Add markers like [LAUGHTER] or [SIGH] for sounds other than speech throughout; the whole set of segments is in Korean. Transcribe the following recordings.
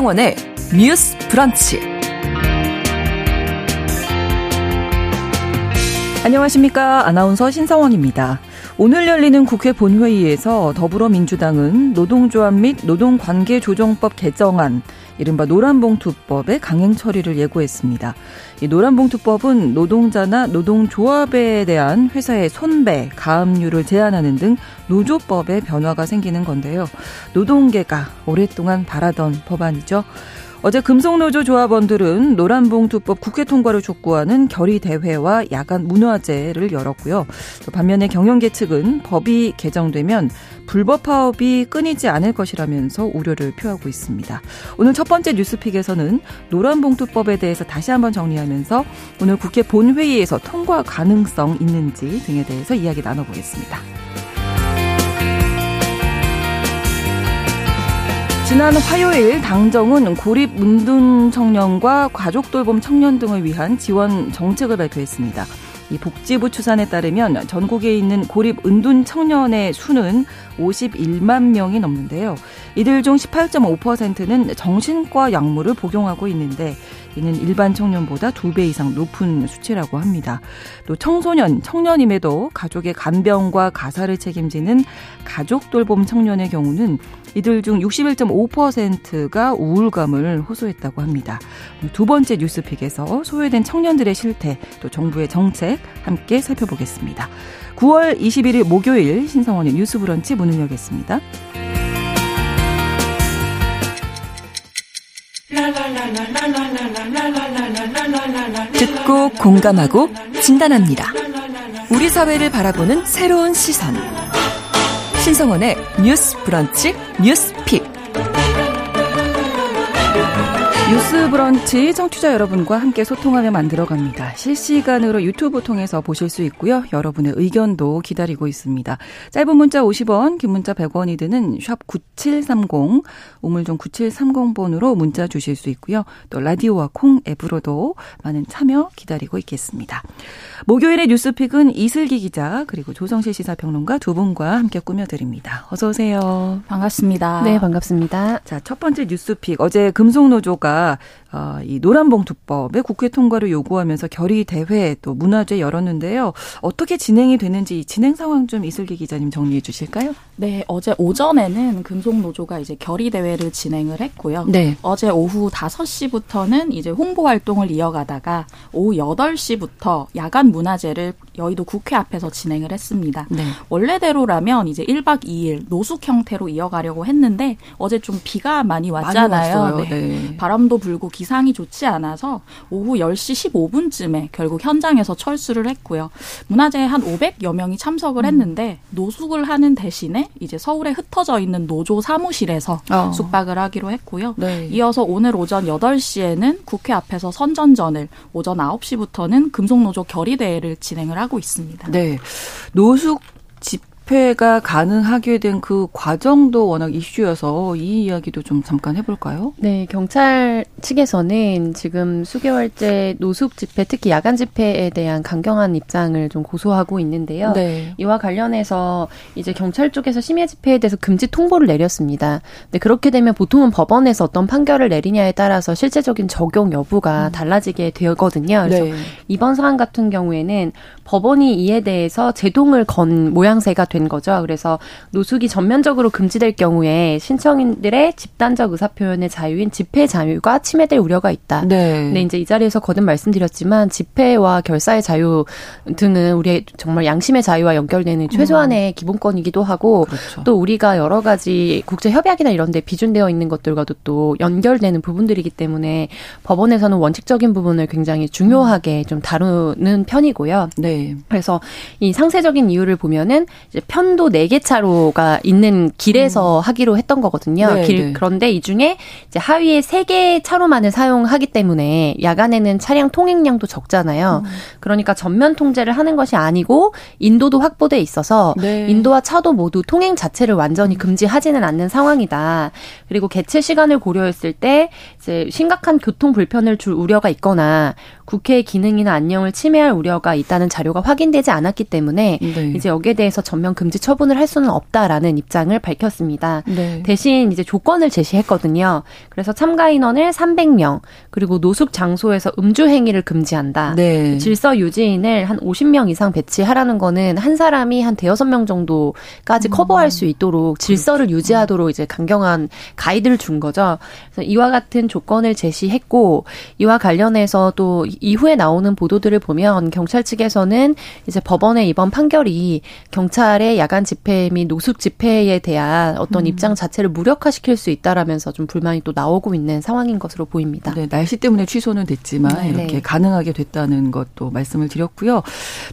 신성원의 뉴스 브런치. 안녕하십니까. 아나운서 신성원입니다. 오늘 열리는 국회 본회의에서 더불어민주당은 노동조합 및 노동관계조정법 개정안, 이른바 노란봉투법의 강행 처리를 예고했습니다. 이 노란봉투법은 노동자나 노동조합에 대한 회사의 손배, 가압류를 제한하는 등 노조법의 변화가 생기는 건데요. 노동계가 오랫동안 바라던 법안이죠. 어제 금속노조 조합원들은 노란봉투법 국회 통과를 촉구하는 결의대회와 야간 문화제를 열었고요. 반면에 경영계 측은 법이 개정되면 불법 파업이 끊이지 않을 것이라면서 우려를 표하고 있습니다. 오늘 첫 번째 뉴스픽에서는 노란봉투법에 대해서 다시 한번 정리하면서 오늘 국회 본회의에서 통과 가능성 있는지 등에 대해서 이야기 나눠보겠습니다. 지난 화요일 당정은 고립 문둔 청년과 가족 돌봄 청년 등을 위한 지원 정책을 발표했습니다. 이 복지부 추산에 따르면 전국에 있는 고립 은둔 청년의 수는 51만 명이 넘는데요. 이들 중 18.5%는 정신과 약물을 복용하고 있는데 이는 일반 청년보다 두 배 이상 높은 수치라고 합니다. 또 청소년, 청년임에도 가족의 간병과 가사를 책임지는 가족 돌봄 청년의 경우는 이들 중 61.5%가 우울감을 호소했다고 합니다. 두 번째 뉴스픽에서 소외된 청년들의 실태, 또 정부의 정책 함께 살펴보겠습니다. 9월 21일 목요일 신성원의 뉴스 브런치 문을 열겠습니다. 듣고 공감하고 진단합니다. 우리 사회를 바라보는 새로운 시선. 신성원의 뉴스 브런치 뉴스 pick. 뉴스 브런치 청취자 여러분과 함께 소통하며 만들어갑니다. 실시간으로 유튜브 통해서 보실 수 있고요. 여러분의 의견도 기다리고 있습니다. 짧은 문자 50원, 긴 문자 100원이 드는 샵 9730, 우물정 9730번으로 문자 주실 수 있고요. 또 라디오와 콩 앱으로도 많은 참여 기다리고 있겠습니다. 목요일의 뉴스픽은 이슬기 기자 그리고 조성실 시사평론가 두 분과 함께 꾸며드립니다. 어서 오세요. 반갑습니다. 네, 반갑습니다. 자, 첫 번째 뉴스픽. 어제 금속노조가 어, 이 노란봉투법의 국회 통과를 요구하면서 결의 대회 또 문화제 열었는데요. 어떻게 진행이 되는지 진행 상황 좀 이슬기 기자님 정리해 주실까요? 네, 어제 오전에는 금속노조가 이제 결의 대회를 진행을 했고요. 네. 어제 오후 5시부터는 이제 홍보 활동을 이어가다가 오후 8시부터 야간 문화제를 여의도 국회 앞에서 진행을 했습니다. 네. 원래대로라면 이제 1박 2일 노숙 형태로 이어가려고 했는데 어제 좀 비가 많이 왔잖아요. 많이 네. 네. 바람도 불고 기상이 좋지 않아서 오후 10시 15분쯤에 결국 현장에서 철수를 했고요. 문화제 한 500여 명이 참석을 음. 했는데 노숙을 하는 대신에 이제 서울에 흩어져 있는 노조 사무실에서 어. 숙박을 하기로 했고요. 네. 이어서 오늘 오전 8시에는 국회 앞에서 선전전을 오전 9시부터는 금속노조 결의대회를 진행을 하고 있습니다. 네. 노숙 집 집회가 가능하게 된 그 과정도 워낙 이슈여서 이 이야기도 좀 잠깐 해볼까요? 네, 경찰 측에서는 지금 수개월째 노숙 집회, 특히 야간 집회에 대한 강경한 입장을 좀 고소하고 있는데요. 네. 이와 관련해서 이제 경찰 쪽에서 심야 집회에 대해서 금지 통보를 내렸습니다. 근데 그렇게 되면 보통은 법원에서 어떤 판결을 내리냐에 따라서 실제적인 적용 여부가 음. 달라지게 되거든요. 그래서 네. 이번 사안 같은 경우에는 법원이 이에 대해서 제동을 건 모양새가 된 거죠. 그래서 노숙이 전면적으로 금지될 경우에 신청인들의 집단적 의사 표현의 자유인 집회 자유가 침해될 우려가 있다. 네. 근데 이제 이 자리에서 거듭 말씀드렸지만 집회와 결사의 자유 등은 우리의 정말 양심의 자유와 연결되는 최소한의 음. 기본권이기도 하고 그렇죠. 또 우리가 여러 가지 국제 협약이나 이런 데 비준되어 있는 것들과도 또 연결되는 부분들이기 때문에 법원에서는 원칙적인 부분을 굉장히 중요하게 좀 다루는 편이고요. 네. 그래서 이 상세적인 이유를 보면은 이제 편도 4개 차로가 있는 길에서 음. 하기로 했던 거거든요. 네, 길, 네. 그런데 이 중에 이제 하위에 3개 차로만을 사용하기 때문에 야간에는 차량 통행량도 적잖아요. 음. 그러니까 전면 통제를 하는 것이 아니고 인도도 확보돼 있어서 네. 인도와 차도 모두 통행 자체를 완전히 음. 금지하지는 않는 상황이다. 그리고 개최 시간을 고려했을 때 이제 심각한 교통 불편을 줄 우려가 있거나 국회의 기능이나 안녕을 침해할 우려가 있다는 자료가 확인되지 않았기 때문에 네. 이제 여기에 대해서 전면 금지 처분을 할 수는 없다라는 입장을 밝혔습니다. 네. 대신 이제 조건을 제시했거든요. 그래서 참가 인원을 300명 그리고 노숙 장소에서 음주 행위를 금지한다. 네. 질서 유지인을 한 50명 이상 배치하라는 거는 한 사람이 한 대여섯 명 정도까지 음. 커버할 수 있도록 질서를 그렇죠. 유지하도록 이제 강경한 가이드를 준 거죠. 그래서 이와 같은 조건을 제시했고 이와 관련해서 또 이후에 나오는 보도들을 보면 경찰 측에서는 이제 법원의 이번 판결이 경찰의 야간 집회 및 노숙 집회에 대한 어떤 음. 입장 자체를 무력화시킬 수 있다라면서 좀 불만이 또 나오고 있는 상황인 것으로 보입니다. 네, 날씨 때문에 취소는 됐지만 네. 이렇게 네. 가능하게 됐다는 것도 말씀을 드렸고요.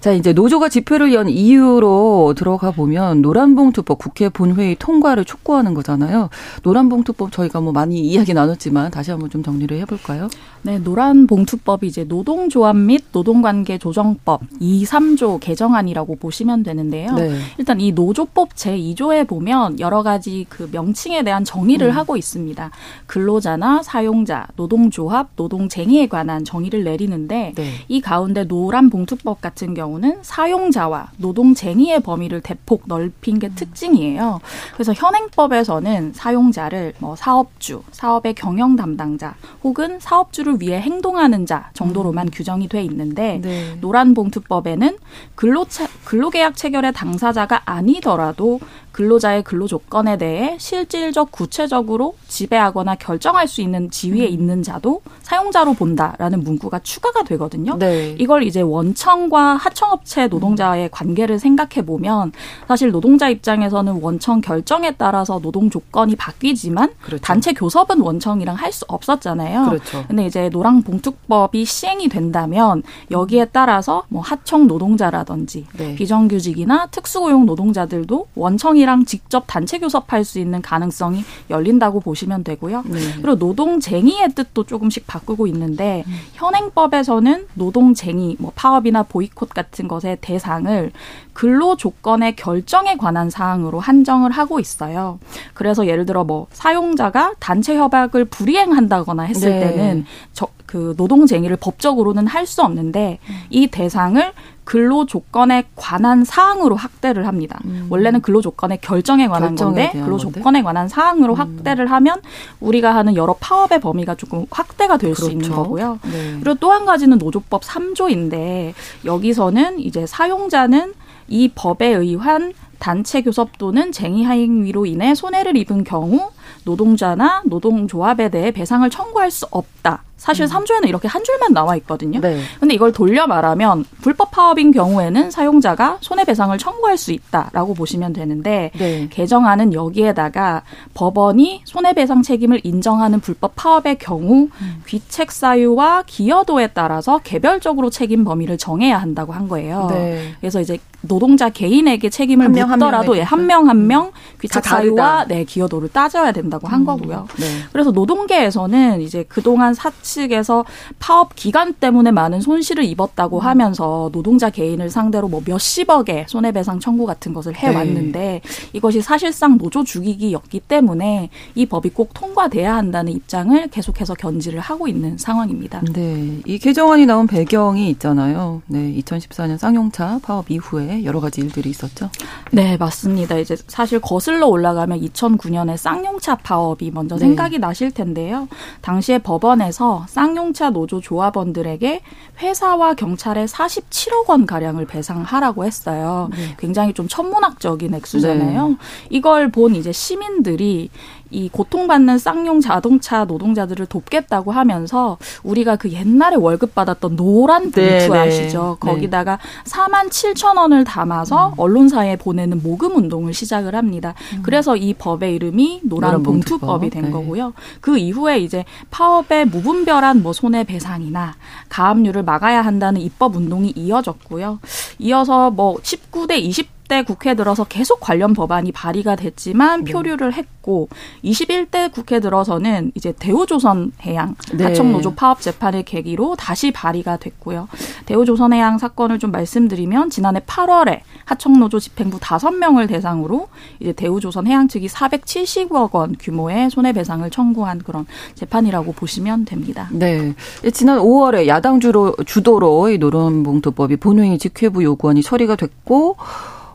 자, 이제 노조가 집회를 연 이유로 들어가 보면 노란봉투법 국회 본회의 통과를 촉구하는 거잖아요. 노란봉투법 저희가 뭐 많이 이야기 나눴지만 다시 한번 좀 정리를 해볼까요? 네, 노란봉투법이 이제 노동조합 및 노동관계 조정법 2, 3조 개정안이라고 보시면 되는데요. 네. 일단 이 노조법 제2조에 보면 여러 가지 그 명칭에 대한 정의를 음. 하고 있습니다. 근로자나 사용자, 노동조합, 노동쟁의에 관한 정의를 내리는데 네. 이 가운데 노란 봉투법 같은 경우는 사용자와 노동쟁의의 범위를 대폭 넓힌 게 특징이에요. 그래서 현행법에서는 사용자를 뭐 사업주, 사업의 경영 담당자 혹은 사업주를 위해 행동하는 자 정도 로만 음. 규정이 돼 있는데 네. 노란봉투법에는 근로 근로계약 체결의 당사자가 아니더라도 근로자의 근로 조건에 대해 실질적 구체적으로 지배하거나 결정할 수 있는 지위에 음. 있는 자도 사용자로 본다라는 문구가 추가가 되거든요. 네. 이걸 이제 원청과 하청업체 노동자의 관계를 생각해 보면 사실 노동자 입장에서는 원청 결정에 따라서 노동 조건이 바뀌지만 그렇죠. 단체 교섭은 원청이랑 할 수 없었잖아요. 그렇죠. 근데 이제 노랑봉투법이 시행이 된다면 여기에 따라서 뭐 하청 노동자라든지 네. 비정규직이나 특수고용 노동자들도 원청이 노동이랑 직접 단체 교섭할 수 있는 가능성이 열린다고 보시면 되고요. 네. 그리고 노동쟁의의 뜻도 조금씩 바꾸고 있는데 음. 현행법에서는 노동쟁의, 뭐 파업이나 보이콧 같은 것의 대상을 근로 조건의 결정에 관한 사항으로 한정을 하고 있어요. 그래서 예를 들어 뭐 사용자가 단체 협약을 불이행한다거나 했을 네. 때는 저, 그 노동쟁의를 법적으로는 할 수 없는데 음. 이 대상을 근로 조건에 관한 사항으로 확대를 합니다. 음. 원래는 근로 조건의 결정에 관한 건데 근로 조건에 관한 사항으로 음. 확대를 하면 우리가 하는 여러 파업의 범위가 조금 확대가 될수 그렇죠. 있는 거고요. 네. 그리고 또 한 가지는 노조법 3조인데 여기서는 이제 사용자는 이 법에 의한 단체 교섭 또는 쟁의 행위로 인해 손해를 입은 경우 노동자나 노동조합에 대해 배상을 청구할 수 없다. 사실 음. 3조에는 이렇게 한 줄만 나와 있거든요. 네. 근데 이걸 돌려 말하면 불법 파업인 경우에는 사용자가 손해배상을 청구할 수 있다라고 보시면 되는데 네. 개정안은 여기에다가 법원이 손해배상 책임을 인정하는 불법 파업의 경우 음. 귀책 사유와 기여도에 따라서 개별적으로 책임 범위를 정해야 한다고 한 거예요. 네. 그래서 이제 노동자 개인에게 책임을 묻 더라도 한명 한 명 귀책 사유와 네, 기여도를 따져야 된다고 한 음. 거고요. 네. 그래서 노동계에서는 이제 그동안 사 측에서 파업 기간 때문에 많은 손실을 입었다고 음. 하면서 노동자 개인을 상대로 뭐 몇십억의 손해배상 청구 같은 것을 해왔는데 네. 이것이 사실상 노조 죽이기였기 때문에 이 법이 꼭 통과돼야 한다는 입장을 계속해서 견지를 하고 있는 상황입니다. 네. 이 개정안이 나온 배경이 있잖아요. 네. 2014년 쌍용차 파업 이후에 여러 가지 일들이 있었죠. 네, 맞습니다. 이제 사실 거슬러 올라가면 2009년에 쌍용차 파업이 먼저 네. 생각이 나실 텐데요. 당시에 법원에서 쌍용차 노조 조합원들에게 회사와 경찰에 47억 원 가량을 배상하라고 했어요. 네. 굉장히 좀 천문학적인 액수잖아요. 네. 이걸 본 이제 시민들이 이 고통받는 쌍용 자동차 노동자들을 돕겠다고 하면서 우리가 그 옛날에 월급 받았던 노란 봉투 네, 네. 아시죠? 네. 거기다가 네. 4만 7천 원을 담아서 음. 언론사에 보내는 모금 운동을 시작을 합니다. 음. 그래서 이 법의 이름이 노란, 노란 봉투법이 된 네. 거고요. 그 이후에 이제 파업의 무분별한 뭐 손해배상이나 가압류를 막아야 한다는 입법 운동이 이어졌고요. 이어서 뭐 19대 20 20대 국회 들어서 계속 관련 법안이 발의가 됐지만 네. 표류를 했고 21대 국회 들어서는 이제 대우조선 해양 네. 하청노조 파업 재판을 계기로 다시 발의가 됐고요. 대우조선 해양 사건을 좀 말씀드리면 지난해 8월에 하청노조 집행부 5명을 대상으로 이제 대우조선 해양 측이 470억 원 규모의 손해배상을 청구한 그런 재판이라고 보시면 됩니다. 네. 지난 5월에 야당 주로 주도로 이 노론봉투법이 본회의 직회부 요구안이 처리가 됐고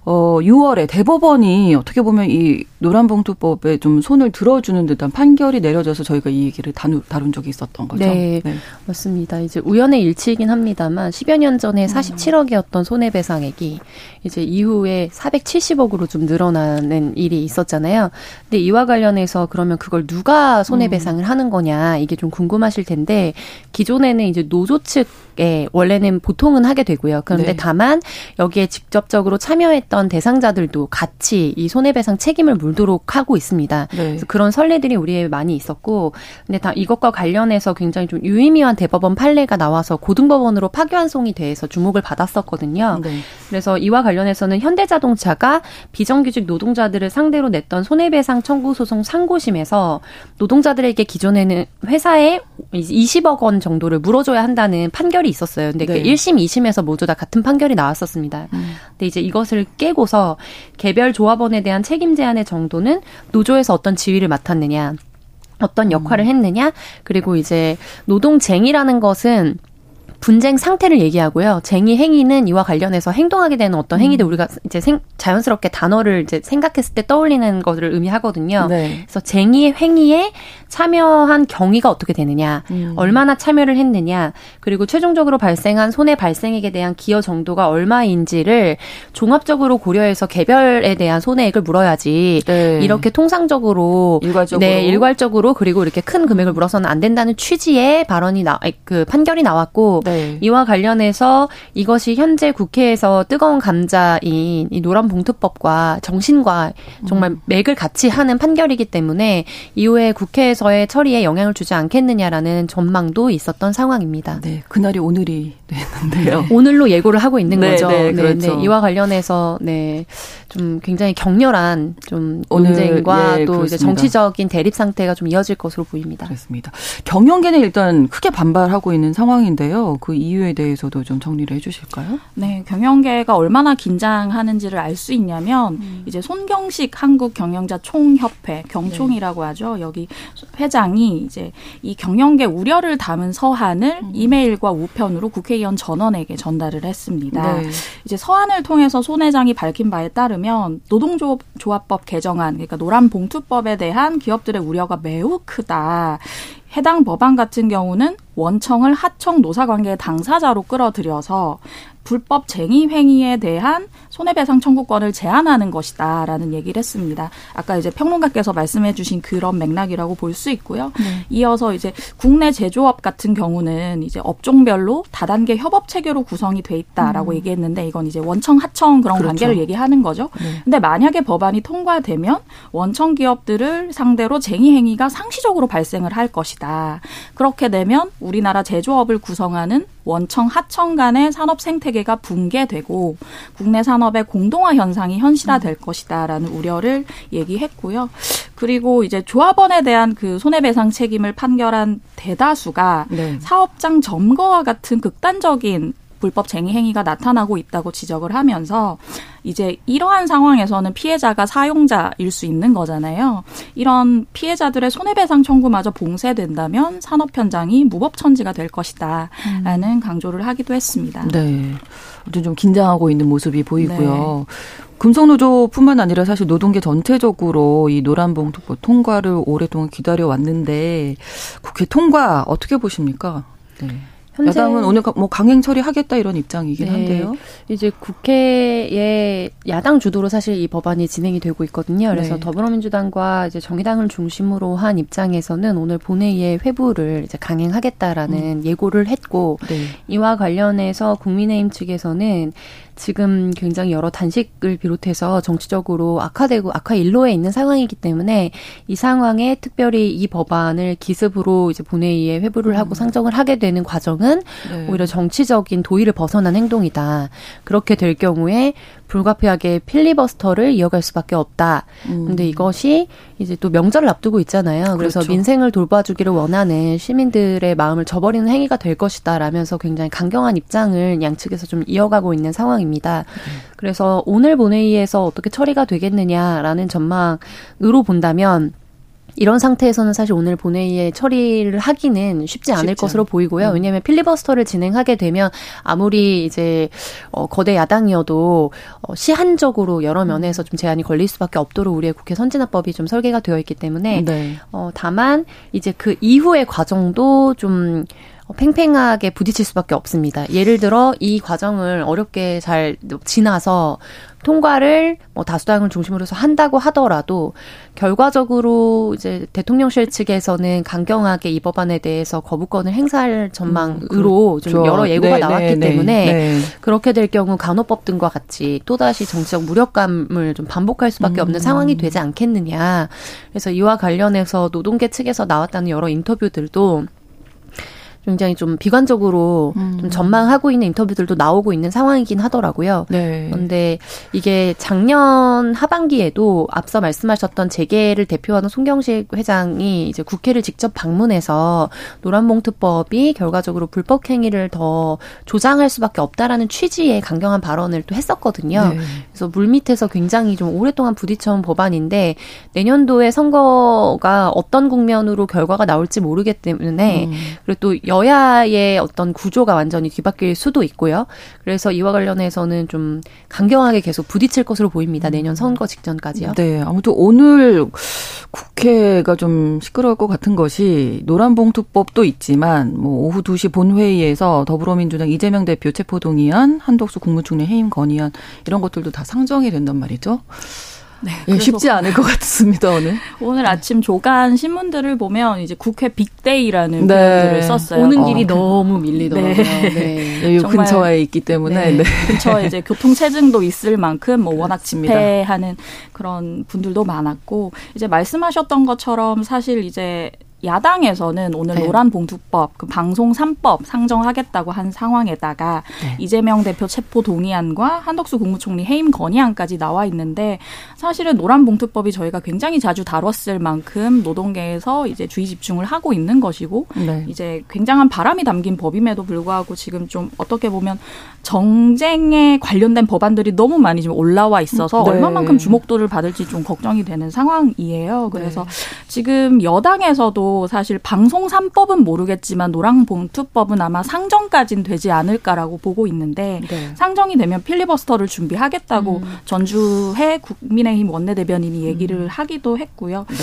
어 6월에 대법원이 어떻게 보면 이 노란봉투법에 좀 손을 들어주는 듯한 판결이 내려져서 저희가 이 얘기를 다루, 다룬 적이 있었던 거죠. 네, 네. 맞습니다. 이제 우연의 일치이긴 합니다만 10여 년 전에 47억이었던 손해배상액이 이제 이후에 470억으로 좀 늘어나는 일이 있었잖아요. 근데 이와 관련해서 그러면 그걸 누가 손해배상을 음. 하는 거냐 이게 좀 궁금하실 텐데 기존에는 이제 노조 측에 원래는 보통은 하게 되고요. 그런데 네. 다만 여기에 직접적으로 참여했던 대상자들도 같이 이 손해배상 책임을 물도록 하고 있습니다. 네. 그래서 그런 선례들이 우리에 많이 있었고, 근데 다 이것과 관련해서 굉장히 좀 유의미한 대법원 판례가 나와서 고등법원으로 파기환송이 돼서 주목을 받았었거든요. 네. 그래서 이와 관련해서는 현대자동차가 비정규직 노동자들을 상대로 냈던 손해배상 청구 소송 상고심에서 노동자들에게 기존에는 회사에 20억 원 정도를 물어줘야 한다는 판결이 있었어요. 근데 그 네. 그 1심, 2심에서 모두 다 같은 판결이 나왔었습니다. 음. 근데 이제 이것을 깨고서 개별 조합원에 대한 책임 제한의 정도는 노조에서 어떤 지위를 맡았느냐, 어떤 역할을 음. 했느냐, 그리고 이제 노동쟁이라는 것은 분쟁 상태를 얘기하고요. 쟁의 행위는 이와 관련해서 행동하게 되는 어떤 음. 행위들 우리가 이제 생, 자연스럽게 단어를 이제 생각했을 때 떠올리는 것을 의미하거든요. 네. 그래서 쟁의 행위에 참여한 경위가 어떻게 되느냐, 음. 얼마나 참여를 했느냐, 그리고 최종적으로 발생한 손해 발생액에 대한 기여 정도가 얼마인지를 종합적으로 고려해서 개별에 대한 손해액을 물어야지 네. 이렇게 통상적으로 일괄적으로 네, 일괄적으로 그리고 이렇게 큰 금액을 물어서는 안 된다는 취지의 발언이 나 그 판결이 나왔고 네. 네. 이와 관련해서 이것이 현재 국회에서 뜨거운 감자인 이 노란 봉투법과 정신과 정말 음. 맥을 같이 하는 판결이기 때문에 이후에 국회에서의 처리에 영향을 주지 않겠느냐라는 전망도 있었던 상황입니다. 네, 그날이 오늘이 됐는데요. 오늘로 예고를 하고 있는 네, 거죠. 네, 네 그렇죠. 네, 이와 관련해서 네. 좀 굉장히 격렬한 좀 논쟁과 예, 또 이제 정치적인 대립 상태가 좀 이어질 것으로 보입니다. 그렇습니다. 경영계는 일단 크게 반발하고 있는 상황인데요. 그 이유에 대해서도 좀 정리를 해주실까요? 네, 경영계가 얼마나 긴장하는지를 알 수 있냐면 음. 이제 손경식 한국 경영자 총협회 경총이라고 네. 하죠. 여기 회장이 이제 이 경영계 우려를 담은 서한을 음. 이메일과 우편으로 국회의원 전원에게 전달을 했습니다. 네. 이제 서한을 통해서 손 회장이 밝힌 바에 따르면 노동조합법 개정안 그러니까 노란 봉투법에 대한 기업들의 우려가 매우 크다. 해당 법안 같은 경우는 원청을 하청 노사 관계의 당사자로 끌어들여서 불법 쟁의 행위에 대한 손해배상 청구권을 제한하는 것이다라는 얘기를 했습니다. 아까 이제 평론가께서 말씀해주신 그런 맥락이라고 볼 수 있고요. 네. 이어서 이제 국내 제조업 같은 경우는 이제 업종별로 다단계 협업 체계로 구성이 돼 있다라고 음. 얘기했는데 이건 이제 원청 하청 그런 그렇죠. 관계를 얘기하는 거죠. 네. 근데 만약에 법안이 통과되면 원청 기업들을 상대로 쟁의 행위가 상시적으로 발생을 할 것이다. 그렇게 되면 우리나라 제조업을 구성하는 원청 하청 간의 산업 생태계가 붕괴되고 국내 산업의 공동화 현상이 현실화될 것이다라는 우려를 얘기했고요. 그리고 이제 조합원에 대한 그 손해배상 책임을 판결한 대다수가 네. 사업장 점거와 같은 극단적인 불법 쟁의 행위가 나타나고 있다고 지적을 하면서 이제 이러한 상황에서는 피해자가 사용자일 수 있는 거잖아요. 이런 피해자들의 손해배상 청구마저 봉쇄된다면 산업 현장이 무법천지가 될 것이다라는 음. 강조를 하기도 했습니다. 네. 좀 긴장하고 있는 모습이 보이고요. 네. 금속노조뿐만 아니라 사실 노동계 전체적으로 이 노란봉투법 통과를 오랫동안 기다려 왔는데 국회 통과 어떻게 보십니까? 네. 현재 야당은 오늘 뭐 강행 처리하겠다 이런 입장이긴 네. 한데요. 이제 국회에 야당 주도로 사실 이 법안이 진행이 되고 있거든요. 그래서 네. 더불어민주당과 이제 정의당을 중심으로 한 입장에서는 오늘 본회의에 회부를 이제 강행하겠다라는 음. 예고를 했고 네. 이와 관련해서 국민의힘 측에서는 지금 굉장히 여러 단식을 비롯해서 정치적으로 악화되고 악화 일로에 있는 상황이기 때문에 이 상황에 특별히 이 법안을 기습으로 이제 본회의에 회부를 하고 음. 상정을 하게 되는 과정은 네. 오히려 정치적인 도의를 벗어난 행동이다. 그렇게 될 경우에 불가피하게 필리버스터를 이어갈 수밖에 없다. 음. 근데 이것이 이제 또 명절을 앞두고 있잖아요. 그래서 그렇죠. 민생을 돌봐주기를 원하는 시민들의 마음을 저버리는 행위가 될 것이다 라면서 굉장히 강경한 입장을 양측에서 좀 이어가고 있는 상황입니다. 음. 그래서 오늘 본회의에서 어떻게 처리가 되겠느냐라는 전망으로 본다면 이런 상태에서는 사실 오늘 본회의에 처리를 하기는 쉽지 않을 쉽지 것으로 보이고요. 음. 왜냐하면 필리버스터를 진행하게 되면 아무리 이제 어, 거대 야당이어도 어, 시한적으로 여러 면에서 좀 제한이 걸릴 수밖에 없도록 우리의 국회 선진화법이 좀 설계가 되어 있기 때문에 네. 어, 다만 이제 그 이후의 과정도 좀 팽팽하게 부딪힐 수밖에 없습니다. 예를 들어 이 과정을 어렵게 잘 지나서 통과를 뭐 다수당을 중심으로 해서 한다고 하더라도 결과적으로 이제 대통령실 측에서는 강경하게 이 법안에 대해서 거부권을 행사할 전망으로 음, 좀 그렇죠. 여러 예고가 네, 나왔기 네, 네 때문에 네, 그렇게 될 경우 간호법 등과 같이 또다시 정치적 무력감을 좀 반복할 수밖에 없는 음. 상황이 되지 않겠느냐. 그래서 이와 관련해서 노동계 측에서 나왔다는 여러 인터뷰들도 굉장히 좀 비관적으로 음. 좀 전망하고 있는 인터뷰들도 나오고 있는 상황이긴 하더라고요. 네. 그런데 이게 작년 하반기에도 앞서 말씀하셨던 재계를 대표하는 송경식 회장이 이제 국회를 직접 방문해서 노란봉투법이 결과적으로 불법 행위를 더 조장할 수밖에 없다라는 취지의 강경한 발언을 또 했었거든요. 네. 그래서 물밑에서 굉장히 좀 오랫동안 부딪혀온 법안인데 내년도에 선거가 어떤 국면으로 결과가 나올지 모르기 때문에 음. 그리고 또 여야의 어떤 구조가 완전히 뒤바뀔 수도 있고요. 그래서 이와 관련해서는 좀 강경하게 계속 부딪힐 것으로 보입니다. 내년 선거 직전까지요. 네. 아무튼 오늘 국회가 좀 시끄러울 것 같은 것이 노란봉투법도 있지만 뭐 오후 2시 본회의에서 더불어민주당 이재명 대표 체포동의안, 한덕수 국무총리 해임 건의안 이런 것들도 다 상정이 된단 말이죠. 네, 예, 쉽지 않을 것 같습니다 오늘. 오늘 아침 조간 신문들을 보면 이제 국회 빅데이라는 네. 표현들을 썼어요. 오는 길이 어, 너무 밀리더라고요. 네. 네. 여 근처에 있기 때문에 네. 네. 근처에 이제 교통 체증도 있을 만큼 뭐 워낙 집회하는 그런 분들도 많았고 이제 말씀하셨던 것처럼 사실 이제 야당에서는 오늘 네. 노란 봉투법, 그 방송 3법 상정하겠다고 한 상황에다가 네. 이재명 대표 체포 동의안과 한덕수 국무총리 해임 건의안까지 나와 있는데 사실은 노란 봉투법이 저희가 굉장히 자주 다뤘을 만큼 노동계에서 이제 주의 집중을 하고 있는 것이고 네. 이제 굉장한 바람이 담긴 법임에도 불구하고 지금 좀 어떻게 보면 정쟁에 관련된 법안들이 너무 많이 지금 올라와 있어서 네. 얼마만큼 주목도를 받을지 좀 걱정이 되는 상황이에요. 그래서 네. 지금 여당에서도 사실 방송 3법은 모르겠지만 노랑봉투법은 아마 상정까지는 되지 않을까라고 보고 있는데 네. 상정이 되면 필리버스터를 준비하겠다고 음. 전주해 국민의힘 원내대변인이 얘기를 음. 하기도 했고요. 네.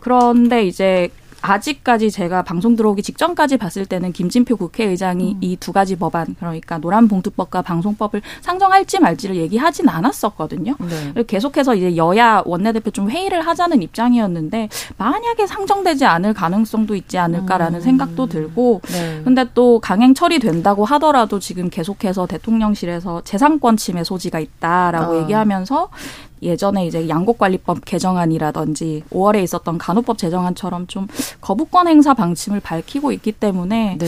그런데 이제 아직까지 제가 방송 들어오기 직전까지 봤을 때는 김진표 국회의장이 음. 이두 가지 법안 그러니까 노란봉투법과 방송법을 상정할지 말지를 얘기하진 않았었거든요. 네. 계속해서 이제 여야 원내대표 좀 회의를 하자는 입장이었는데 만약에 상정되지 않을 가능성도 있지 않을까라는 음. 생각도 들고 네. 근데 또 강행 처리된다고 하더라도 지금 계속해서 대통령실에서 재산권 침해 소지가 있다라고 어. 얘기하면서 예전에 이제 양곡관리법 개정안이라든지 5월에 있었던 간호법 제정안처럼 좀 거부권 행사 방침을 밝히고 있기 때문에 네.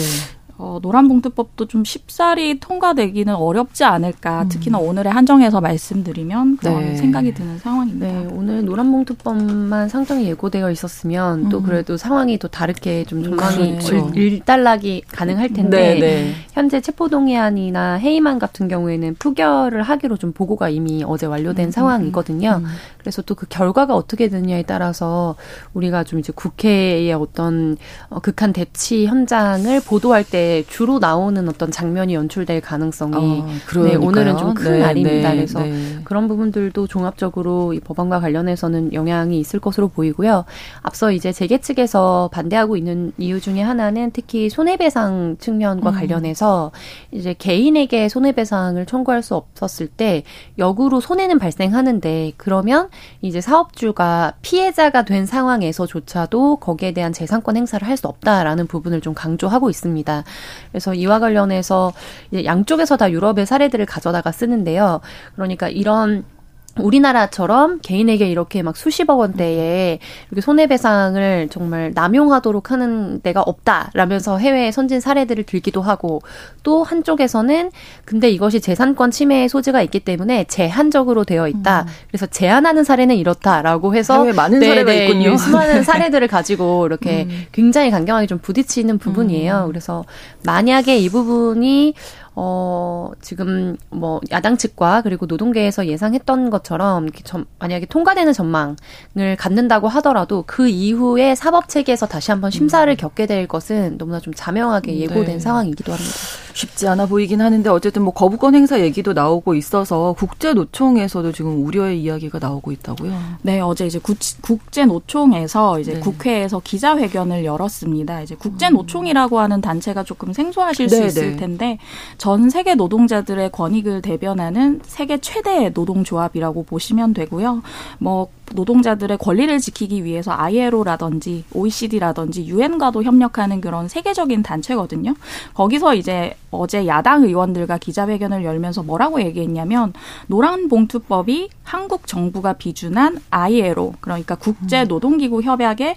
어, 노란봉투법도 좀 쉽사리 통과되기는 어렵지 않을까. 음. 특히나 오늘의 한정에서 말씀드리면 그런 네. 생각이 드는 상황입니다. 네, 오늘 노란봉투법만 상정이 예고되어 있었으면 음. 또 그래도 상황이 또 다르게 좀 전망이 그렇죠. 일 단락이 가능할 텐데 네, 네. 현재 체포동의안이나 해임안 같은 경우에는 표결을 하기로 좀 보고가 이미 어제 완료된 음. 상황이거든요. 음. 그래서 또 그 결과가 어떻게 되느냐에 따라서 우리가 좀 이제 국회의 어떤 어, 극한 대치 현장을 보도할 때 주로 나오는 어떤 장면이 연출될 가능성이 어, 네, 오늘은 좀큰 네, 날입니다. 네, 그래서 네. 그런 부분들도 종합적으로 이 법안과 관련해서는 영향이 있을 것으로 보이고요. 앞서 이제 재계 측에서 반대하고 있는 이유 중에 하나는 특히 손해배상 측면과 음. 관련해서 이제 개인에게 손해배상을 청구할 수 없었을 때 역으로 손해는 발생하는데 그러면 이제 사업주가 피해자가 된 상황에서조차도 거기에 대한 재산권 행사를 할 수 없다라는 부분을 좀 강조하고 있습니다. 그래서 이와 관련해서 양쪽에서 다 유럽의 사례들을 가져다가 쓰는데요. 그러니까 이런 우리나라처럼 개인에게 이렇게 막 수십억 원대의 이렇게 손해배상을 정말 남용하도록 하는 데가 없다라면서 해외 선진 사례들을 들기도 하고 또 한쪽에서는 근데 이것이 재산권 침해의 소지가 있기 때문에 제한적으로 되어 있다. 음. 그래서 제한하는 사례는 이렇다라고 해서 해외 많은 네네, 사례가 있군요. 수많은 [LAUGHS] 사례들을 가지고 이렇게 음. 굉장히 강경하게 좀 부딪히는 부분이에요. 음. 그래서 만약에 이 부분이 어, 지금 뭐 야당 측과 그리고 노동계에서 예상했던 것처럼 전, 만약에 통과되는 전망을 갖는다고 하더라도 그 이후에 사법 체계에서 다시 한번 심사를 음. 겪게 될 것은 너무나 좀 자명하게 예고된 네. 상황이기도 합니다. 쉽지 않아 보이긴 하는데 어쨌든 뭐 거부권 행사 얘기도 나오고 있어서 국제노총에서도 지금 우려의 이야기가 나오고 있다고요. 네, 어제 이제 국제노총에서 이제 네. 국회에서 기자회견을 열었습니다. 이제 국제노총이라고 하는 단체가 조금 생소하실 네, 수 있을 네. 텐데 전 세계 노동자들의 권익을 대변하는 세계 최대 노동조합이라고 보시면 되고요. 뭐 노동자들의 권리를 지키기 위해서 ILO라든지 OECD라든지 유엔과도 협력하는 그런 세계적인 단체거든요. 거기서 이제 어제 야당 의원들과 기자회견을 열면서 뭐라고 얘기했냐면 노란 봉투법이 한국 정부가 비준한 ILO 그러니까 국제 노동기구 협약에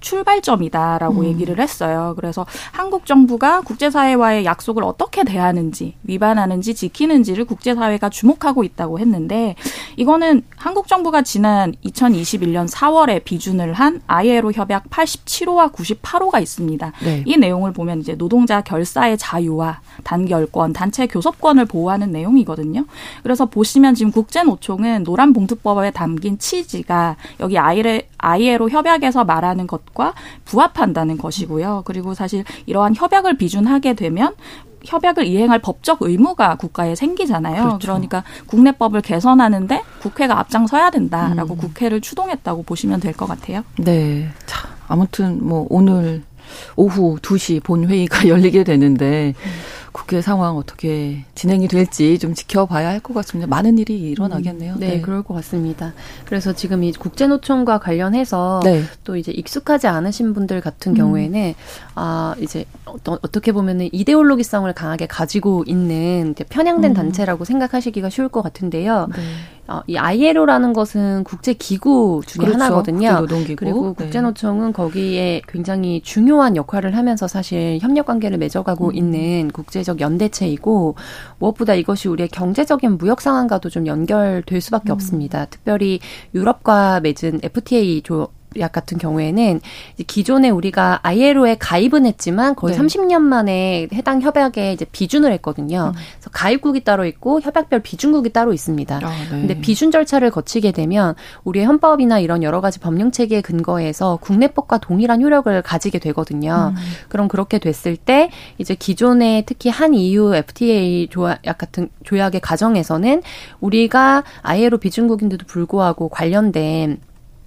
출발점이다라고 음. 얘기를 했어요. 그래서 한국 정부가 국제사회와의 약속을 어떻게 대하는지, 위반하는지 지키는지를 국제사회가 주목하고 있다고 했는데, 이거는 한국 정부가 지난 2021년 4월에 비준을 한 ILO 협약 87호와 98호가 있습니다. 네. 이 내용을 보면 이제 노동자 결사의 자유와 단결권, 단체 교섭권을 보호하는 내용이거든요. 그래서 보시면 지금 국제노총은 노란봉투법에 담긴 취지가 여기 ILO 협약에서 말하는 것 것과 부합한다는 것이고요. 그리고 사실 이러한 협약을 비준하게 되면 협약을 이행할 법적 의무가 국가에 생기잖아요. 그렇죠. 그러니까 국내법을 개선하는데 국회가 앞장서야 된다라고 음. 국회를 추동했다고 보시면 될 것 같아요. 네. 자, 아무튼 뭐 오늘 오후 2시 본회의가 [LAUGHS] 열리게 되는데 음. 국회 상황 어떻게 진행이 될지 좀 지켜봐야 할 것 같습니다. 많은 일이 일어나겠네요. 음, 네, 네, 그럴 것 같습니다. 그래서 지금 이 국제노총과 관련해서 네. 또 이제 익숙하지 않으신 분들 같은 음. 경우에는 아 이제 어떤 어떻게 보면은 이데올로기성을 강하게 가지고 있는 편향된 음. 단체라고 생각하시기가 쉬울 것 같은데요. 네. 어, 이 ILO라는 것은 국제 기구 중에 그렇죠. 하나거든요. 그리고 네. 국제노총은 거기에 굉장히 중요한 역할을 하면서 사실 협력 관계를 맺어가고 음. 있는 국제적 연대체이고 무엇보다 이것이 우리의 경제적인 무역 상황과도 좀 연결될 수밖에 음. 없습니다. 특별히 유럽과 맺은 FTA 조, 약 같은 경우에는 기존에 우리가 ILO에 가입은 했지만 거의 네. 30년 만에 해당 협약에 이제 비준을 했거든요. 음. 그래서 가입국이 따로 있고 협약별 비준국이 따로 있습니다. 아, 네. 근데 비준 절차를 거치게 되면 우리의 헌법이나 이런 여러 가지 법령 체계에 근거해서 국내법과 동일한 효력을 가지게 되거든요. 음. 그럼 그렇게 됐을 때 이제 기존에 특히 한 EU FTA 조약 같은 조약의 과정에서는 우리가 ILO 비준국인데도 불구하고 관련된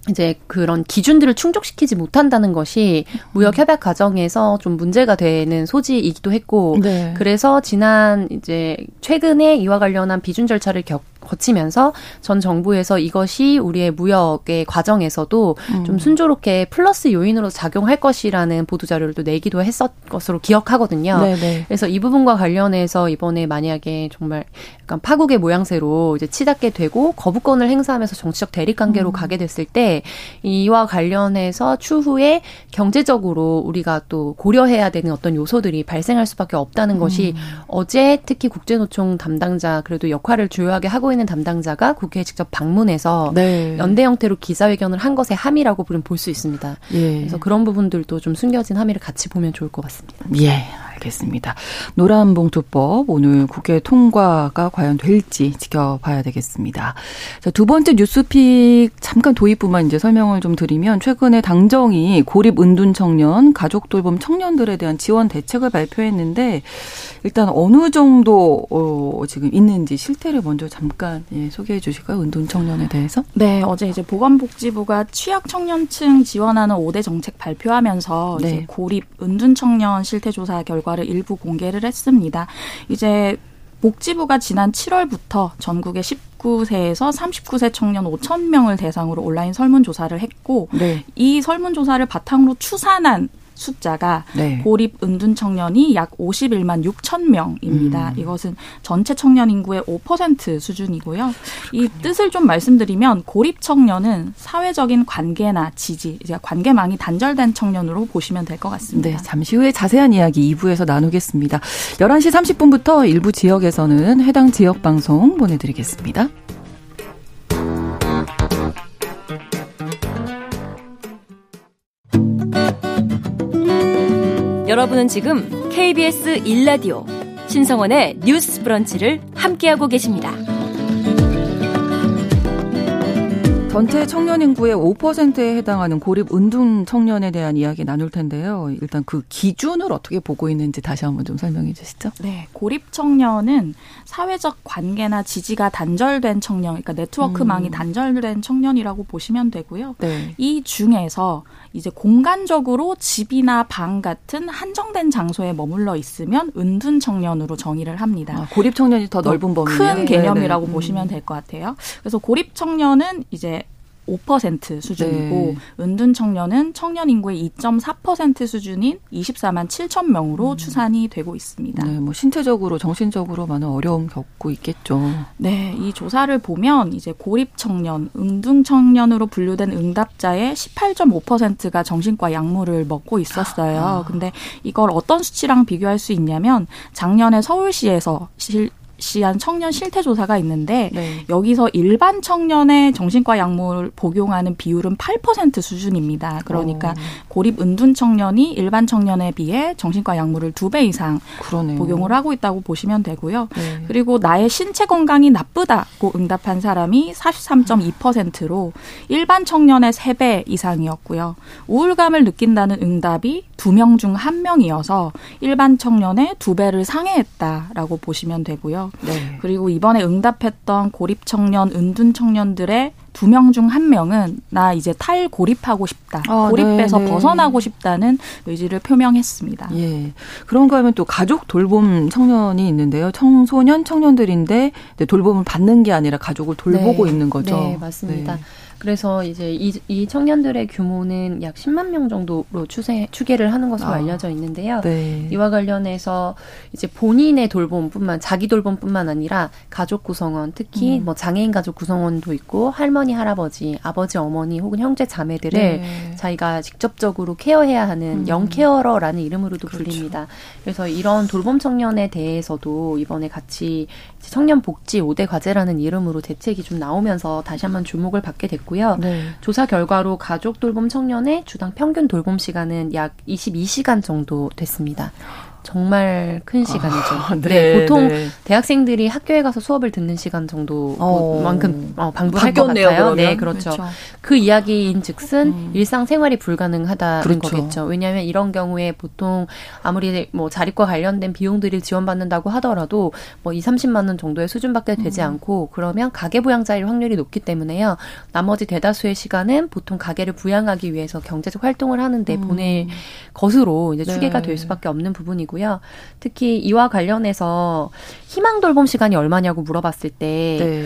이제 그런 기준들을 충족시키지 못한다는 것이 무역 협약 과정에서 좀 문제가 되는 소지이기도 했고 네. 그래서 지난 이제 최근에 이와 관련한 비준 절차를 겪 거치면서 전 정부에서 이것이 우리의 무역의 과정에서도 음. 좀 순조롭게 플러스 요인으로 작용할 것이라는 보도 자료를 또 내기도 했었 것으로 기억하거든요. 네네. 네. 그래서 이 부분과 관련해서 이번에 만약에 정말 약간 파국의 모양새로 이제 치닫게 되고 거부권을 행사하면서 정치적 대립 관계로 음. 가게 됐을 때 이와 관련해서 추후에 경제적으로 우리가 또 고려해야 되는 어떤 요소들이 발생할 수밖에 없다는 것이 음. 어제 특히 국제노총 담당자 그래도 역할을 주요하게 하고 있는 담당자가 국회에 직접 방문해서 네. 연대 형태로 기자회견을 한 것의 함이라고 볼 수 있습니다. 예. 그래서 그런 부분들도 좀 숨겨진 함의를 같이 보면 좋을 것 같습니다. 예. 알겠습니다. 노란봉투법 오늘 국회 통과가 과연 될지 지켜봐야 되겠습니다. 자, 두 번째 뉴스픽 잠깐 도입부만 이제 설명을 좀 드리면 최근에 당정이 고립 은둔 청년, 가족 돌봄 청년들에 대한 지원 대책을 발표했는데 일단 어느 정도 어, 지금 있는지 실태를 먼저 잠깐 예, 소개해 주실까요? 은둔 청년에 대해서? 네, 어제 이제 보건복지부가 취약 청년층 지원하는 5대 정책 발표하면서 네. 이제 고립 은둔 청년 실태 조사 결과 결과를 일부 공개를 했습니다. 이제 복지부가 지난 7월부터 전국의 19세에서 39세 청년 5천 명을 대상으로 온라인 설문조사를 했고 네. 이 설문조사를 바탕으로 추산한 숫자가 네. 고립 은둔 청년이 약 51만 6천 명입니다. 음. 이것은 전체 청년 인구의 5% 수준이고요. 그렇군요. 이 뜻을 좀 말씀드리면 고립 청년은 사회적인 관계나 지지, 이제 관계망이 단절된 청년으로 보시면 될 것 같습니다. 네, 잠시 후에 자세한 이야기 2부에서 나누겠습니다. 11시 30분부터 일부 지역에서는 해당 지역 방송 보내드리겠습니다. 여러분은 지금 KBS 1라디오 신성원의 뉴스 브런치를 함께하고 계십니다. 전체 청년 인구의 5%에 해당하는 고립 은둔 청년에 대한 이야기 나눌 텐데요. 일단 그 기준을 어떻게 보고 있는지 다시 한번 좀 설명해 주시죠. 네, 고립 청년은 사회적 관계나 지지가 단절된 청년, 그러니까 네트워크망이 음. 단절된 청년이라고 보시면 되고요. 네. 이 중에서 이제 공간적으로 집이나 방 같은 한정된 장소에 머물러 있으면 은둔 청년으로 정의를 합니다. 아, 고립 청년이 더 넓은 범위 큰 개념이라고 네네. 보시면 될 것 같아요. 그래서 고립 청년은 이제 5% 수준이고 네. 은둔 청년은 청년 인구의 2.4% 수준인 24만 7천 명으로 음. 추산이 되고 있습니다. 네, 뭐 신체적으로 정신적으로 많은 어려움 겪고 있겠죠. 네, 이 조사를 보면 이제 고립 청년, 은둔 청년으로 분류된 응답자의 18.5%가 정신과 약물을 먹고 있었어요. 아. 근데 이걸 어떤 수치랑 비교할 수 있냐면 작년에 서울시에서 실 시한 청년 실태 조사가 있는데 네. 여기서 일반 청년의 정신과 약물 복용하는 비율은 8% 수준입니다. 그러니까 오. 어. 고립 은둔 청년이 일반 청년에 비해 정신과 약물을 두 배 이상 그러네요. 복용을 하고 있다고 보시면 되고요. 네. 그리고 나의 신체 건강이 나쁘다고 응답한 사람이 43.2%로 일반 청년의 3배 이상이었고요. 우울감을 느낀다는 응답이 2명 중 1명이어서 일반 청년의 2배를 상회했다라고 보시면 되고요. 네. 그리고 이번에 응답했던 고립 청년, 은둔 청년들의 두 명 중 한 명은 나 이제 탈고립하고 싶다. 아, 고립에서 네, 네. 벗어나고 싶다는 의지를 표명했습니다. 예. 그런가 하면 또 가족 돌봄 청년이 있는데요. 청소년 청년들인데 돌봄을 받는 게 아니라 가족을 돌보고 네. 있는 거죠. 네, 맞습니다. 네. 그래서 이제 이, 이 청년들의 규모는 약 10만 명 정도로 추세, 추계를 하는 것으로 아. 알려져 있는데요. 네. 이와 관련해서 이제 본인의 돌봄뿐만 자기 돌봄뿐만 아니라 가족 구성원, 특히 음. 뭐 장애인 가족 구성원도 있고 할머니, 할아버지, 아버지, 어머니 혹은 형제 자매들을 네. 자기가 직접적으로 케어해야 하는 음. 영케어러라는 이름으로도 그렇죠. 불립니다. 그래서 이런 돌봄 청년에 대해서도 이번에 같이 청년 복지 5대 과제라는 이름으로 대책이 좀 나오면서 다시 한번 주목을 받게 됐고 있고요. 네. 조사 결과로 가족 돌봄 청년의 주당 평균 돌봄 시간은 약 22시간 정도 됐습니다. 정말 큰 시간이죠. 아, [LAUGHS] 네, 네, 보통 네. 대학생들이 학교에 가서 수업을 듣는 시간 정도만큼 어, 어, 방불할 것 같아요. 그러면? 네, 그렇죠. 그렇죠. 그 이야기인 즉슨 음. 일상 생활이 불가능하다는 그렇죠. 거겠죠. 왜냐하면 이런 경우에 보통 아무리 뭐 자립과 관련된 비용들을 지원받는다고 하더라도 뭐 2, 30만 원 정도의 수준밖에 되지 음. 않고 그러면 가계 부양자일 확률이 높기 때문에요. 나머지 대다수의 시간은 보통 가계를 부양하기 위해서 경제적 활동을 하는데 음. 보낼 것으로 이제 추계가 네. 될 수밖에 없는 부분이고. 있고요. 특히 이와 관련해서 희망 돌봄 시간이 얼마냐고 물어봤을 때 네.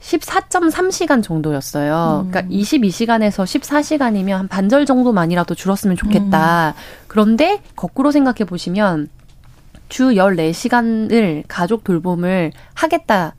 14.3시간 정도였어요. 음. 그러니까 22시간에서 14시간이면 한 반절 정도만이라도 줄었으면 좋겠다. 음. 그런데 거꾸로 생각해 보시면 주 14시간을 가족 돌봄을 하겠다.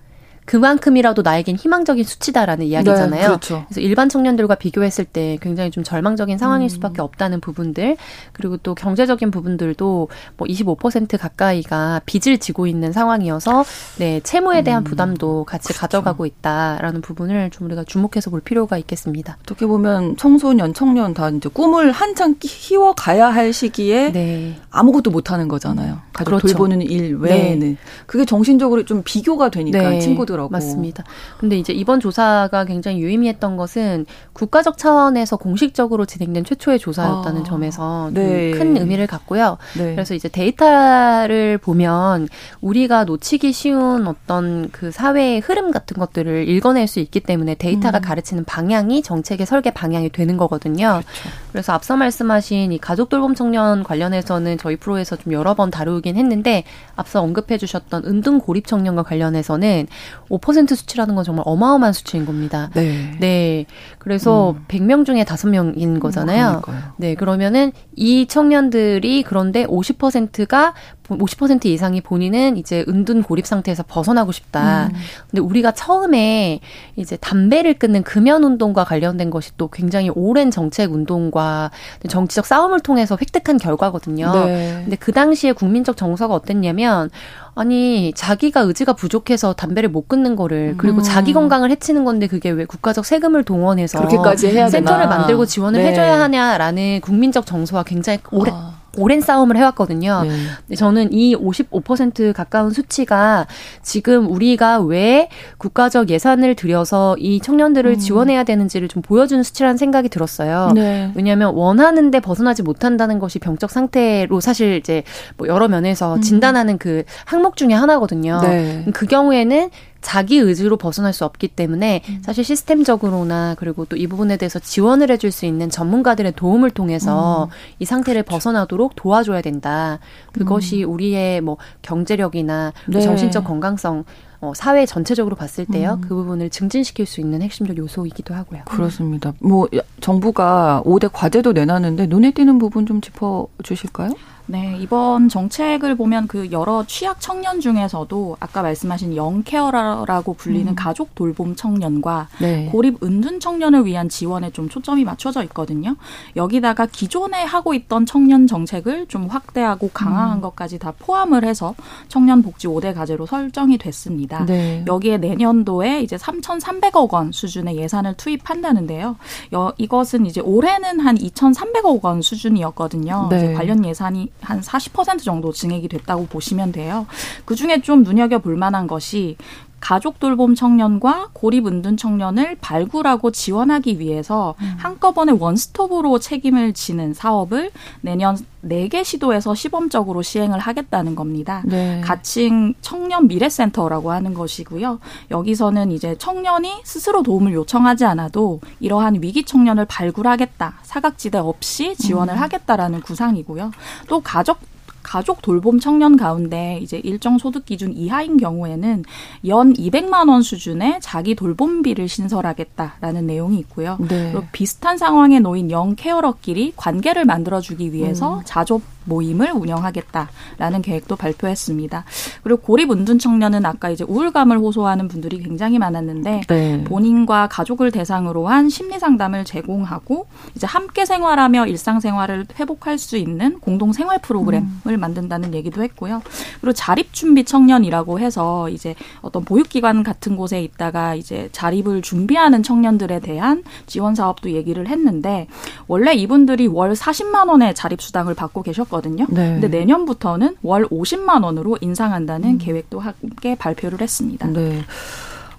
그만큼이라도 나에겐 희망적인 수치다라는 이야기잖아요. 네, 그렇죠. 그래서 일반 청년들과 비교했을 때 굉장히 좀 절망적인 상황일 음. 수밖에 없다는 부분들 그리고 또 경제적인 부분들도 뭐 25% 가까이가 빚을 지고 있는 상황이어서 네 채무에 대한 음. 부담도 같이 그렇죠. 가져가고 있다라는 부분을 좀 우리가 주목해서 볼 필요가 있겠습니다. 어떻게 보면 청소년, 청년 다 이제 꿈을 한창 키워 가야 할 시기에 네. 아무것도 못 하는 거잖아요. 가족 그렇죠. 돌보는 일 외에는 네. 그게 정신적으로 좀 비교가 되니까 네. 친구들 하더라고. 맞습니다. 근데 이제 이번 조사가 굉장히 유의미했던 것은 국가적 차원에서 공식적으로 진행된 최초의 조사였다는 아, 점에서 네. 큰 의미를 갖고요. 네. 그래서 이제 데이터를 보면 우리가 놓치기 쉬운 어떤 그 사회의 흐름 같은 것들을 읽어낼 수 있기 때문에 데이터가 음. 가르치는 방향이 정책의 설계 방향이 되는 거거든요. 그렇죠. 그래서 앞서 말씀하신 이 가족 돌봄 청년 관련해서는 저희 프로에서 좀 여러 번 다루긴 했는데 앞서 언급해 주셨던 은둔 고립 청년과 관련해서는 5% 수치라는 건 정말 어마어마한 수치인 겁니다. 네. 네. 그래서 음. 100명 중에 5명인 거잖아요. 음, 네. 그러면은 이 청년들이 그런데 50%가 50% 이상이 본인은 이제 은둔 고립 상태에서 벗어나고 싶다. 음. 근데 우리가 처음에 이제 담배를 끊는 금연 운동과 관련된 것이 또 굉장히 오랜 정책 운동과 정치적 싸움을 통해서 획득한 결과거든요. 네. 근데 그 당시에 국민적 정서가 어땠냐면 아니 자기가 의지가 부족해서 담배를 못 끊는 거를 그리고 음. 자기 건강을 해치는 건데 그게 왜 국가적 세금을 동원해서 그렇게까지 해야 센터를. 만들고 지원을 네. 해줘야 하냐라는 국민적 정서와 굉장히 오래 아. 오랜 싸움을 해왔거든요. 네. 저는 이 55% 가까운 수치가 지금 우리가 왜 국가적 예산을 들여서 이 청년들을 음. 지원해야 되는지를 좀 보여주는 수치라는 생각이 들었어요. 네. 왜냐하면 원하는데 벗어나지 못한다는 것이 병적 상태로 사실 이제 뭐 여러 면에서 음. 진단하는 그 항목 중에 하나거든요. 네. 그 경우에는 자기 의지로 벗어날 수 없기 때문에 음. 사실 시스템적으로나 그리고 또 이 부분에 대해서 지원을 해줄 수 있는 전문가들의 도움을 통해서 음. 이 상태를 그렇죠. 벗어나도록 도와줘야 된다. 그것이 음. 우리의 뭐 경제력이나 네. 정신적 건강성 어, 사회 전체적으로 봤을 때요. 음. 그 부분을 증진시킬 수 있는 핵심적 요소이기도 하고요. 그렇습니다. 뭐 정부가 5대 과제도 내놨는데 눈에 띄는 부분 좀 짚어 주실까요? 네, 이번 정책을 보면 그 여러 취약 청년 중에서도 아까 말씀하신 영케어라고 불리는 음. 가족 돌봄 청년과 네. 고립 은둔 청년을 위한 지원에 좀 초점이 맞춰져 있거든요. 여기다가 기존에 하고 있던 청년 정책을 좀 확대하고 강화한 음. 것까지 다 포함을 해서 청년 복지 5대 과제로 설정이 됐습니다. 네. 여기에 내년도에 이제 3,300억 원 수준의 예산을 투입한다는데요. 여, 이것은 이제 올해는 한 2,300억 원 수준이었거든요. 네. 관련 예산이 한 40% 정도 증액이 됐다고 보시면 돼요. 그 중에 좀 눈여겨 볼 만한 것이 가족 돌봄 청년과 고립 은둔 청년을 발굴하고 지원하기 위해서 음. 한꺼번에 원스톱으로 책임을 지는 사업을 내년 4개 시도에서 시범적으로 시행을 하겠다는 겁니다. 네. 가칭 청년 미래센터라고 하는 것이고요. 여기서는 이제 청년이 스스로 도움을 요청하지 않아도 이러한 위기 청년을 발굴하겠다. 사각지대 없이 지원을 음. 하겠다라는 구상이고요. 또 가족 가족 돌봄 청년 가운데 이제 일정 소득 기준 이하인 경우에는 연 200만 원 수준의 자기 돌봄비를 신설하겠다라는 내용이 있고요. 네. 비슷한 상황에 놓인 영 케어러끼리 관계를 만들어주기 위해서 음. 자조 모임을 운영하겠다라는 계획도 발표했습니다. 그리고 고립 운둔 청년은 아까 이제 우울감을 호소하는 분들이 굉장히 많았는데 네. 본인과 가족을 대상으로 한 심리 상담을 제공하고 이제 함께 생활하며 일상 생활을 회복할 수 있는 공동 생활 프로그램을 음. 만든다는 얘기도 했고요. 그리고 자립 준비 청년이라고 해서 이제 어떤 보육기관 같은 곳에 있다가 이제 자립을 준비하는 청년들에 대한 지원 사업도 얘기를 했는데 원래 이분들이 월 40만 원의 자립 수당을 받고 계셨거든요. 있었거든요. 네. 근데 내년부터는 월 50만 원으로 인상한다는 음. 계획도 함께 발표를 했습니다. 네.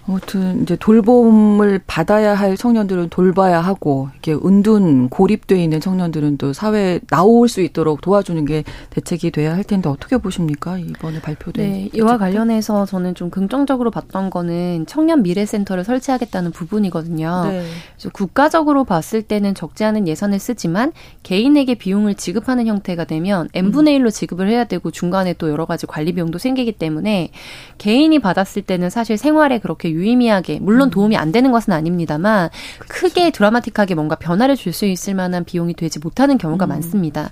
아무튼 이제 돌봄을 받아야 할 청년들은 돌봐야 하고 이렇게 은둔 고립돼 있는 청년들은 또 사회에 나올 수 있도록 도와주는 게 대책이 돼야 할 텐데 어떻게 보십니까 이번에 발표된 네, 이와 관련해서 저는 좀 긍정적으로 봤던 거는 청년 미래센터를 설치하겠다는 부분이거든요. 네. 그래서 국가적으로 봤을 때는 적지 않은 예산을 쓰지만 개인에게 비용을 지급하는 형태가 되면 n 분의 1로 지급을 해야 되고 중간에 또 여러 가지 관리 비용도 생기기 때문에 개인이 받았을 때는 사실 생활에 그렇게 유의미하게 물론 음. 도움이 안 되는 것은 아닙니다만 그렇죠. 크게 드라마틱하게 뭔가 변화를 줄 수 있을 만한 비용이 되지 못하는 경우가 음. 많습니다.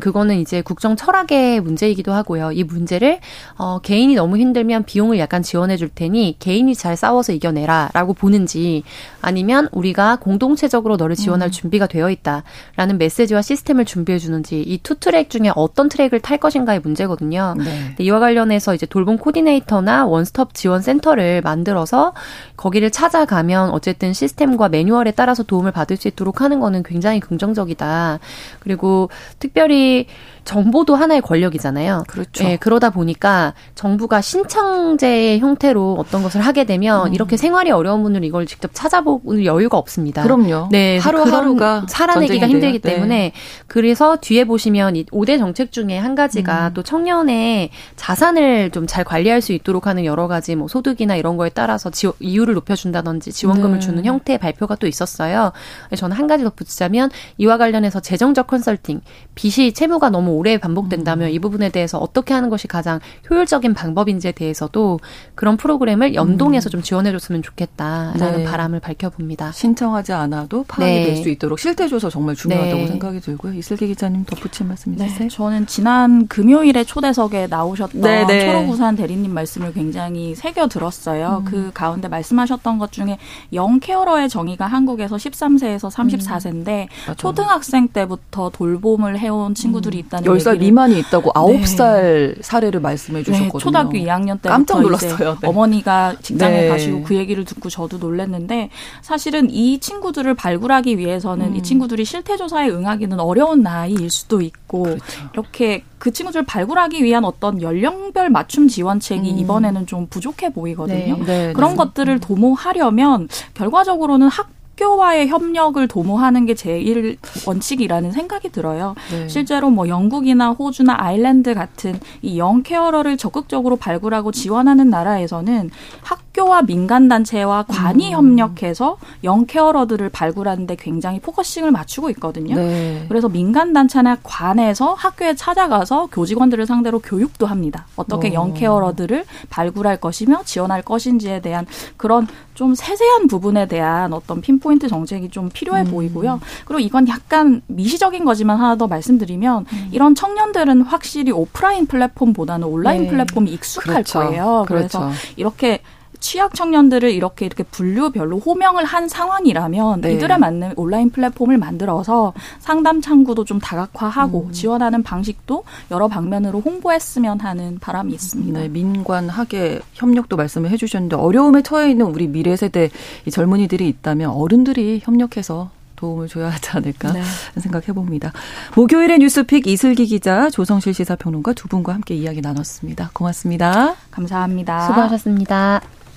그거는 이제 국정 철학의 문제이기도 하고요. 이 문제를 어, 개인이 너무 힘들면 비용을 약간 지원해 줄 테니 개인이 잘 싸워서 이겨내라라고 보는지 아니면 우리가 공동체적으로 너를 지원할 음. 준비가 되어 있다라는 메시지와 시스템을 준비해 주는지 이 two track 중에 어떤 트랙을 탈 것인가의 문제거든요. 네. 이와 관련해서 이제 돌봄 코디네이터나 원스톱 지원 센터를 만들어서 거기를 찾아가면 어쨌든 시스템과 매뉴얼에 따라서 도움을 받을 수 있도록 하는 거는 굉장히 긍정적이다. 그리고 특별히 정보도 하나의 권력이잖아요. 그렇죠. 예, 그러다 보니까 정부가 신청제의 형태로 어떤 것을 하게 되면 음. 이렇게 생활이 어려운 분들은 이걸 직접 찾아볼 여유가 없습니다. 그럼요. 네. 하루하루가 살아내기가 힘들기 네. 때문에 그래서 뒤에 보시면 이 5대 정책 중에 한 가지가 음. 또 청년의 자산을 좀 잘 관리할 수 있도록 하는 여러 가지 뭐 소득이나 이런 거에 따라서 지, 이율을 높여준다든지 지원금을 네. 주는 형태의 발표가 또 있었어요. 저는 한 가지 덧붙이자면 이와 관련해서 재정적 컨설팅, 빚이 채무가 너무 오래 반복된다면 음. 이 부분에 대해서 어떻게 하는 것이 가장 효율적인 방법인지에 대해서도 그런 프로그램을 연동해서 음. 좀 지원해줬으면 좋겠다라는 네. 바람을 밝혀봅니다. 신청하지 않아도 파악이 네. 될수 있도록 실태조사 정말 중요하다고 네. 생각이 들고요. 이슬기 기자님 덧붙일 말씀 있으세요? 네. 저는 지난 금요일에 초대석에 나오셨던 네, 네. 초록우산 대리님 말씀을 굉장히 새겨 들었어요. 음. 그 가운데 말씀하셨던 것 중에 영 케어러의 정의가 한국에서 13세에서 34세인데 음. 초등학생 때부터 돌봄을 해온 친구들이 음. 있다는 10살 미만이 있다고 9살 네. 사례를 말씀해 주셨거든요. 네, 초등학교 2학년 때 깜짝 놀랐어요. 네. 어머니가 직장에 네. 가시고 그 얘기를 듣고 저도 놀랐는데 사실은 이 친구들을 발굴하기 위해서는 음. 이 친구들이 실태 조사에 응하기는 어려운 나이일 수도 있고 그렇죠. 이렇게 그 친구들을 발굴하기 위한 어떤 연령별 맞춤 지원책이 음. 이번에는 좀 부족해 보이거든요. 네. 네 그런 네. 것들을 도모하려면 결과적으로는 학 학교와의 협력을 도모하는 게 제일 원칙이라는 생각이 들어요. 네. 실제로 뭐 영국이나 호주나 아일랜드 같은 이 영케어러를 적극적으로 발굴하고 지원하는 나라에서는 학교와 민간 단체와 관이 음. 협력해서 young carer들을 발굴하는데 굉장히 focusing을 맞추고 있거든요. 네. 그래서 민간 단체나 관에서 학교에 찾아가서 교직원들을 상대로 교육도 합니다. 어떻게 오. young carer들을 발굴할 것이며 지원할 것인지에 대한 그런 좀 세세한 부분에 대한 어떤 pinpoint 정책이 좀 필요해 음. 보이고요. 그리고 이건 약간 미시적인 거지만 하나 더 말씀드리면 음. 이런 청년들은 확실히 오프라인 플랫폼보다는 온라인 네. 플랫폼이 익숙할 그렇죠. 거예요. 그래서 그렇죠. 이렇게 취약 청년들을 이렇게 이렇게 분류별로 호명을 한 상황이라면 네. 이들에 맞는 온라인 플랫폼을 만들어서 상담 창구도 좀 다각화하고 음. 지원하는 방식도 여러 방면으로 홍보했으면 하는 바람이 있습니다. 네, 민관 학예 협력도 말씀을 해주셨는데 어려움에 처해 있는 우리 미래 세대 젊은이들이 있다면 어른들이 협력해서 도움을 줘야 하지 않을까 네. 생각해 봅니다. 목요일의 뉴스픽 이슬기 기자, 조성실 시사평론가 두 분과 함께 이야기 나눴습니다. 고맙습니다. 감사합니다. 수고하셨습니다.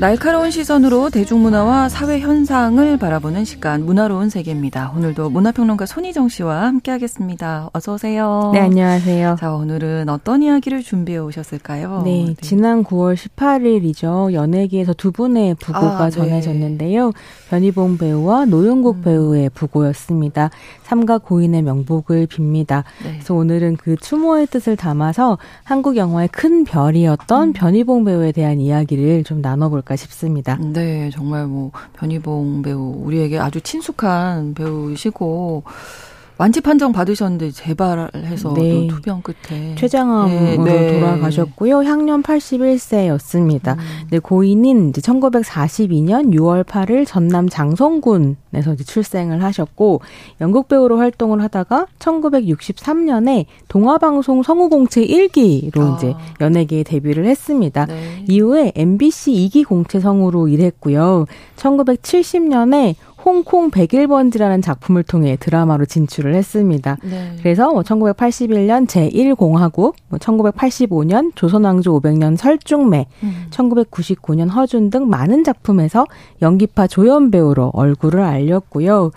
날카로운 시선으로 대중문화와 사회 현상을 바라보는 시간 문화로운 세계입니다. 오늘도 문화평론가 손희정 씨와 함께하겠습니다. 어서 오세요. 네, 안녕하세요. 자, 오늘은 어떤 이야기를 준비해 오셨을까요? 네, 네. 지난 9월 18일이죠. 연예계에서 두 분의 부고가 아, 네. 전해졌는데요. 변희봉 배우와 노영국 음. 배우의 부고였습니다. 삼가 고인의 명복을 빕니다. 네. 그래서 오늘은 그 추모의 뜻을 담아서 한국 영화의 큰 별이었던 음. 변희봉 배우에 대한 이야기를 좀 나눠볼까요? 않을까 싶습니다. 네, 정말 뭐 변희봉 배우 우리에게 아주 친숙한 배우시고 완치 판정 받으셨는데 재발해서 네. 투병 끝에 췌장암으로 네, 네. 돌아가셨고요. 향년 81세였습니다. 음. 네, 고인은 이제 1942년 6월 8일 전남 장성군에서 이제 출생을 하셨고 연극 배우로 활동을 하다가 1963년에 동화방송 성우공채 1기로 아. 이제 연예계에 데뷔를 했습니다. 네. 이후에 MBC 2기 공채 성우로 일했고요. 1970년에 홍콩 101번지라는 작품을 통해 드라마로 진출을 했습니다. 네. 그래서 뭐 1981년 제1공화국, 뭐 1985년 조선왕조 500년 설중매, 음. 1999년 허준 등 많은 작품에서 연기파 조연 배우로 얼굴을 알렸고요.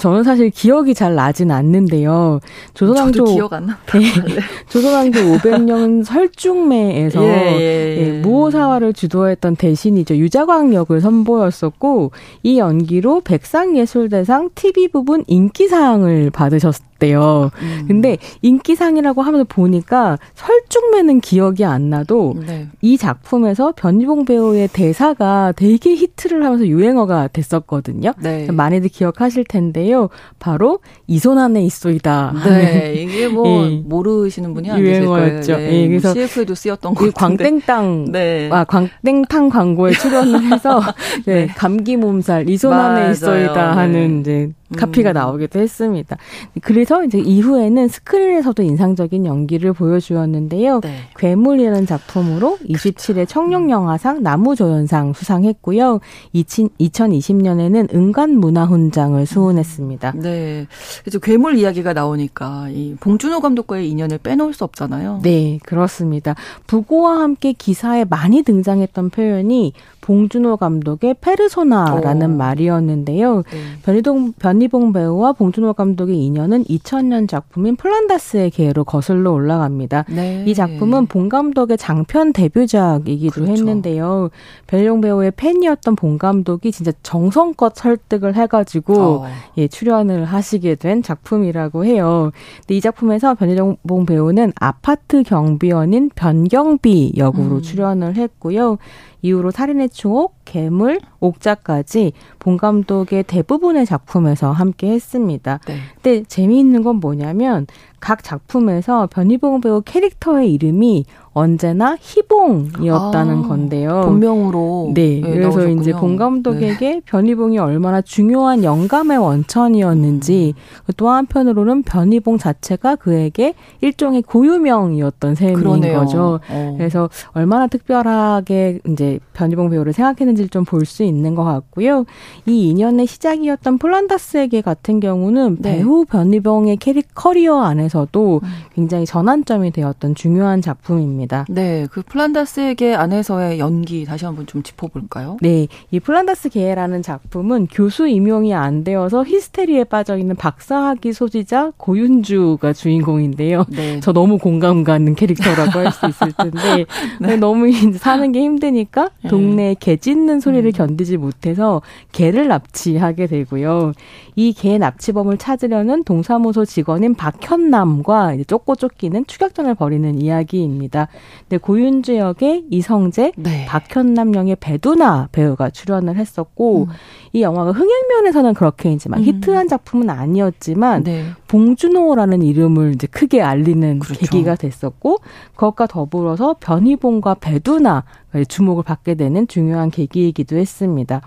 저는 사실 기억이 잘 나진 않는데요. 조선왕조 기억 안 나. 네. [LAUGHS] 조선왕조 500년 설중매에서 예, 예, 예. 예, 무호사화를 주도했던 대신이죠. 유자광 역을 선보였었고 이 연기로 백 백상예술대상 TV 부분 인기상을 받으셨 대요. 음. 근데 인기상이라고 하면서 보니까 설중매는 기억이 안 나도 네. 이 작품에서 변희봉 배우의 대사가 되게 히트를 하면서 유행어가 됐었거든요. 네. 많이들 기억하실 텐데요. 바로 이손 안에 있소이다. 네, 이게 뭐 예. 모르시는 분이 안 거예요. 네. 예, 뭐 그래서 CF에도 쓰였던 거 광땡땅, 네. 아 광땡탕 광고에 출연을 해서 [LAUGHS] 네, 네. 감기 몸살 이손 안에 있어 있소이다 하는 네. 이제 카피가 음. 나오기도 했습니다. 그래서 이제 이후에는 스크린에서도 인상적인 연기를 보여주었는데요. 네. 괴물이라는 작품으로 27회 청룡영화상 나무조연상 수상했고요. 2020년에는 은관문화훈장을 수훈했습니다. 네. 이제 괴물 이야기가 나오니까 이 봉준호 감독과의 인연을 빼놓을 수 없잖아요. 네, 그렇습니다. 부고와 함께 기사에 많이 등장했던 표현이 봉준호 감독의 페르소나라는 오. 말이었는데요. 네. 변희동 변희 변희봉 배우와 봉준호 감독의 인연은 2000년 작품인 플란다스의 계로 거슬러 올라갑니다. 네. 이 작품은 봉 감독의 장편 데뷔작이기도 그렇죠. 했는데요. 변희봉 배우의 팬이었던 봉 감독이 진짜 정성껏 설득을 해가지고 어. 예, 출연을 하시게 된 작품이라고 해요. 근데 이 작품에서 변희봉 배우는 아파트 경비원인 변경비 역으로 음. 출연을 했고요. 이후로 살인의 추억, 괴물, 옥자까지 본 감독의 대부분의 작품에서 함께 했습니다. 네. 근데 재미있는 건 뭐냐면 각 작품에서 변희봉 배우 캐릭터의 이름이 언제나 희봉이었다는 아, 건데요. 본명으로. 네. 네 그래서 나오셨군요. 이제 봉 감독에게 네. 변희봉이 얼마나 중요한 영감의 원천이었는지 음. 또 한편으로는 변희봉 자체가 그에게 일종의 고유명이었던 셈인 그러네요. 거죠. 어. 그래서 얼마나 특별하게 이제 변희봉 배우를 생각했는지를 좀 볼 수 있는 것 같고요. 이 인연의 시작이었던 플란다스의 개 같은 경우는 네. 배우 변희봉의 캐릭 커리어 안에서도 음. 굉장히 전환점이 되었던 중요한 작품입니다. 네, 그 플란다스에게 안에서의 연기 다시 한번 좀 짚어볼까요? 네, 이 플란다스 계라는 작품은 교수 임용이 안 되어서 히스테리에 빠져 있는 박사학위 소지자 고윤주가 주인공인데요. [LAUGHS] 네. 저 너무 공감 가는 캐릭터라고 할 수 있을 텐데 [LAUGHS] 네. 너무 사는 게 힘드니까 네. 동네에 개 짖는 소리를 음. 견디지 못해서 개를 납치하게 되고요. 이 개 납치범을 찾으려는 동사무소 직원인 박현 남과 쫓고 쫓기는 추격전을 벌이는 이야기입니다. 네, 고윤주 역의 이성재, 네. 박현남 역의 배두나 배우가 출연을 했었고 음. 이 영화가 흥행면에서는 그렇게 이제 막 음. 히트한 작품은 아니었지만 네. 봉준호라는 이름을 이제 크게 알리는 그렇죠. 계기가 됐었고 그것과 더불어서 변희봉과 배두나 주목을 받게 되는 중요한 계기이기도 했습니다.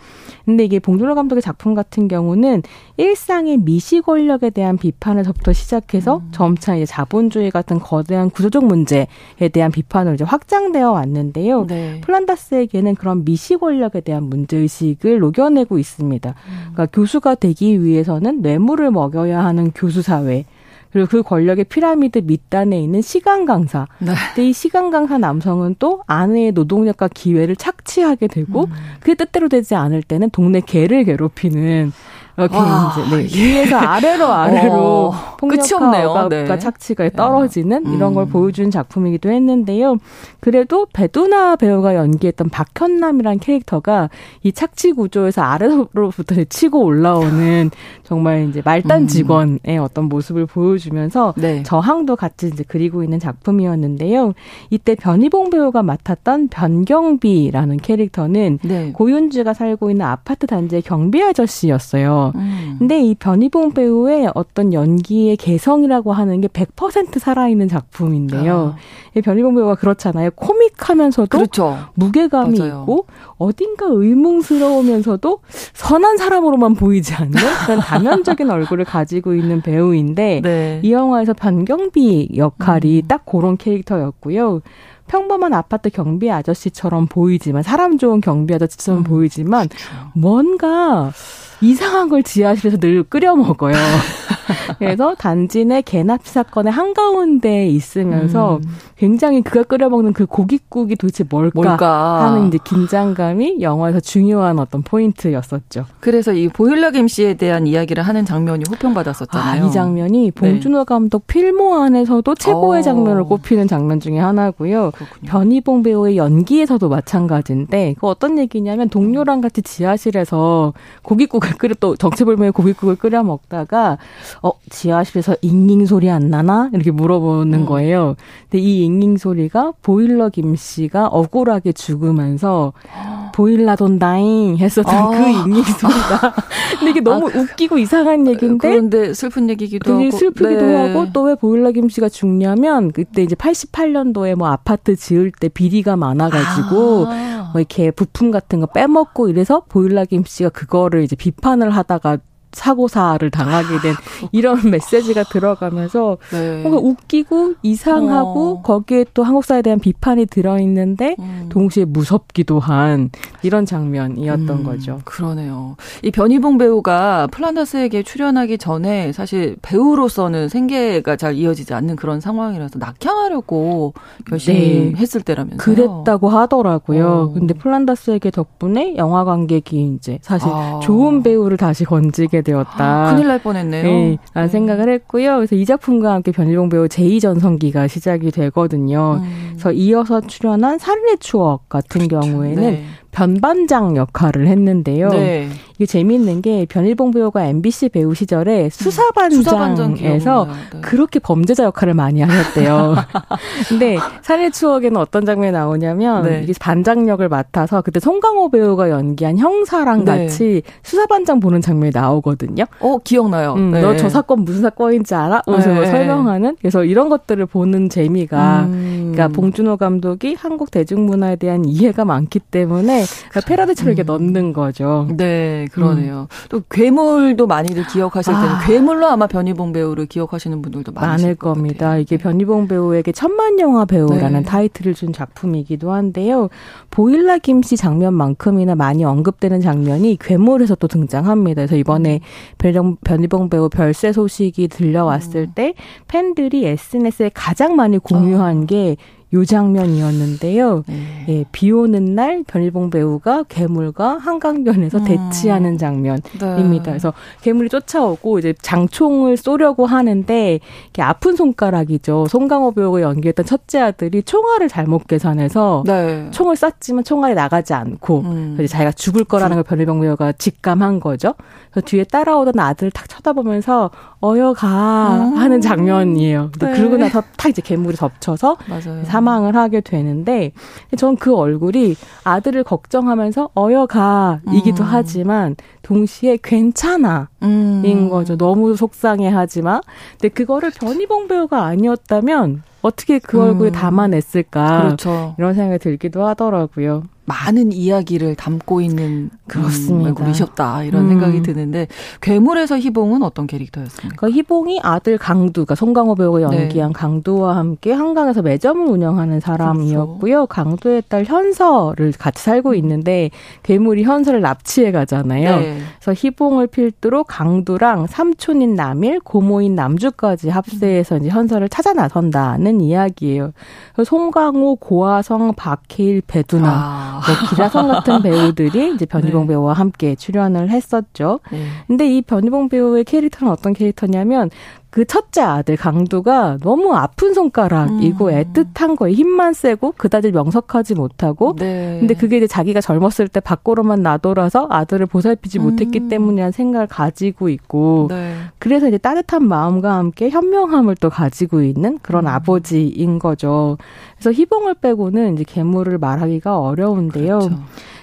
근데 이게 봉준호 감독의 작품 같은 경우는 일상의 미시 권력에 대한 비판에서부터 시작해서 음. 점차 이제 자본주의 같은 거대한 구조적 문제에 대한 비판으로 이제 확장되어 왔는데요. 네. 플란다스에게는 그런 미시 권력에 대한 문제 의식을 녹여내고 있습니다. 음. 그러니까 교수가 되기 위해서는 뇌물을 먹여야 하는 교수 사회 그리고 그 권력의 피라미드 밑단에 있는 시간 강사. 네. 근데 이 시간 강사 남성은 또 아내의 노동력과 기회를 착취하게 되고 음. 그게 뜻대로 되지 않을 때는 동네 개를 괴롭히는 이렇게 와, 이제 네, 위에서 아래로 [LAUGHS] 아래로 어, 폭력과 네. 착취가 떨어지는 음. 이런 걸 보여준 작품이기도 했는데요. 그래도 배두나 배우가 연기했던 박현남이란 캐릭터가 이 착취 구조에서 아래로부터 치고 올라오는 [LAUGHS] 정말 이제 말단 음. 직원의 음. 어떤 모습을 보여주면서 네. 저항도 같이 이제 그리고 있는 작품이었는데요. 이때 변희봉 배우가 맡았던 변경비라는 캐릭터는 네. 고윤주가 살고 있는 아파트 단지의 경비 아저씨였어요. 음. 근데 이 변희봉 배우의 어떤 연기의 개성이라고 하는 게 100% 살아있는 작품인데요. 아. 이 변희봉 배우가 그렇잖아요. 코믹하면서도 그렇죠. 무게감이 맞아요. 있고 어딘가 의문스러우면서도 선한 사람으로만 보이지 않는 그런 다면적인 얼굴을 가지고 있는 배우인데 [LAUGHS] 네. 이 영화에서 변경비 역할이 음. 딱 그런 캐릭터였고요. 평범한 아파트 경비 아저씨처럼 보이지만 사람 좋은 경비 아저씨처럼 음, 보이지만 그렇죠. 뭔가 이상한 걸 지하실에서 늘 끓여 먹어요. [LAUGHS] 그래서 단지 내 개납치 사건의 한가운데에 있으면서 음. 굉장히 그가 끓여 먹는 그 고깃국이 도대체 뭘까, 뭘까, 하는 이제 긴장감이 영화에서 중요한 어떤 포인트였었죠. 그래서 이 보일러 김씨에 대한 이야기를 하는 장면이 호평받았었잖아요. 아, 이 장면이 네. 봉준호 네. 감독 필모 안에서도 최고의 오. 어. 장면을 꼽히는 장면 중에 하나고요. 그렇군요. 변희봉 배우의 연기에서도 마찬가지인데 그 어떤 얘기냐면 동료랑 같이 지하실에서 고깃국 을 끓여 또 정체불명의 고깃국을 끓여 먹다가 어 지하실에서 잉잉 소리 안 나나 이렇게 물어보는 음. 거예요. 근데 이 잉잉 소리가 보일러 김 씨가 억울하게 죽으면서 보일러 돈다잉 했었던 아. 그 잉잉 소리가. [LAUGHS] 근데 이게 너무 아, 그, 웃기고 이상한 얘기인데. 그런데 슬픈 얘기기도 하고. 슬프기도 네. 하고 또 왜 보일러 김 씨가 죽냐면 그때 이제 88년도에 뭐 아파트 지을 때 비리가 많아가지고 아. 뭐 이렇게 부품 같은 거 빼먹고 이래서 보일러 김 씨가 그거를 이제 비판을 하다가 사고사를 당하게 된 아, 이런 메시지가 들어가면서 네. 뭔가 웃기고 이상하고 어. 거기에 또 한국 사회에 대한 비판이 들어있는데 음. 동시에 무섭기도 한 이런 장면이었던 음, 거죠. 그러네요. 이 변희봉 배우가 플란다스에게 출연하기 전에 사실 배우로서는 생계가 잘 이어지지 않는 그런 상황이라서 낙향하려고 열심히 네. 했을 때라면서요. 그랬다고 하더라고요. 어. 근데 플란다스에게 덕분에 영화 관객이 이제 사실 아. 좋은 배우를 다시 건지게 되었다. 아, 큰일 날 뻔했네요. 네, 라는 네. 생각을 했고요. 그래서 이 작품과 함께 변희봉 배우 제2전성기가 시작이 되거든요. 음. 그래서 이어서 출연한 살인의 추억 같은 그렇죠. 경우에는 네. 변반장 역할을 했는데요. 네. 이게 재미있는 게 변일봉 배우가 MBC 배우 시절에 음, 수사반장에서 네. 그렇게 범죄자 역할을 많이 하셨대요. [LAUGHS] 근데 살해 추억에는 어떤 장면이 나오냐면 네. 이게 반장 역을 맡아서 그때 송강호 배우가 연기한 형사랑 네. 같이 수사반장 보는 장면이 나오거든요. 어 기억나요. 음, 네. 너저 사건 무슨 사건인지 알아? 네. 설명하는. 그래서 이런 것들을 보는 재미가 음. 그러니까 봉준호 감독이 한국 대중문화에 대한 이해가 많기 때문에 그러니까 패러디처럼 이렇게 음. 넣는 거죠. 네, 그러네요. 음. 또 괴물도 많이들 기억하실 때는 아. 괴물로 아마 변희봉 배우를 기억하시는 분들도 많을 겁니다. 이게 네. 변희봉 배우에게 천만 영화 배우라는 네. 타이틀을 준 작품이기도 한데요. 보일라 김씨 장면만큼이나 많이 언급되는 장면이 괴물에서 또 등장합니다. 그래서 이번에 음. 변희봉 배우 별세 소식이 들려왔을 음. 때 팬들이 SNS에 가장 많이 공유한 어. 게 요 장면이었는데요. 네. 예, 비 오는 날 변일봉 배우가 괴물과 한강변에서 음. 대치하는 장면입니다. 네. 그래서 괴물이 쫓아오고 이제 장총을 쏘려고 하는데 이게 아픈 손가락이죠. 송강호 배우가 연기했던 첫째 아들이 총알을 잘못 계산해서 네. 총을 쐈지만 총알이 나가지 않고 음. 이제 자기가 죽을 거라는 걸 변일봉 배우가 직감한 거죠. 그래서 뒤에 따라오던 아들을 탁 쳐다보면서 어여가 하는 장면이에요. 네. 그러고 나서 탁 이제 괴물이 덮쳐서 맞아요. 사망을 하게 되는데 전 그 얼굴이 아들을 걱정하면서 어여가이기도 음. 하지만 동시에 괜찮아인 음. 거죠. 너무 속상해하지만 근데 그거를 변희봉 배우가 아니었다면 어떻게 그 얼굴에 음. 담아냈을까 그렇죠. 이런 생각이 들기도 하더라고요. 많은 이야기를 담고 있는 그렇습니다. 얼굴이셨다 이런 음. 생각이 드는데 괴물에서 희봉은 어떤 캐릭터였습니까? 그러니까 희봉이 아들 강두가 송강호 배우가 연기한 네. 강두와 함께 한강에서 매점을 운영하는 사람이었고요. 그렇죠. 강두의 딸 현서를 같이 살고 있는데 괴물이 현서를 납치해 가잖아요. 네. 그래서 희봉을 필두로 강두랑 삼촌인 남일, 고모인 남주까지 합세해서 이제 현서를 찾아 나선다는 이야기예요. 송강호, 고아성, 박해일, 배두나 아. 뭐 기라성 같은 [LAUGHS] 배우들이 이제 변희봉 네. 배우와 함께 출연을 했었죠. 네. 근데 이 변희봉 배우의 캐릭터는 어떤 캐릭터냐면 그 첫째 아들 강두가 너무 아픈 손가락이고 음. 애틋한 거에 힘만 세고 그다지 명석하지 못하고 네. 근데 그게 이제 자기가 젊었을 때 밖으로만 나돌아서 아들을 보살피지 음. 못했기 때문이라는 생각을 가지고 있고 네. 그래서 이제 따뜻한 마음과 함께 현명함을 또 가지고 있는 그런 음. 아버지인 거죠. 그래서 희봉을 빼고는 이제 괴물을 말하기가 어려운데요. 그렇죠.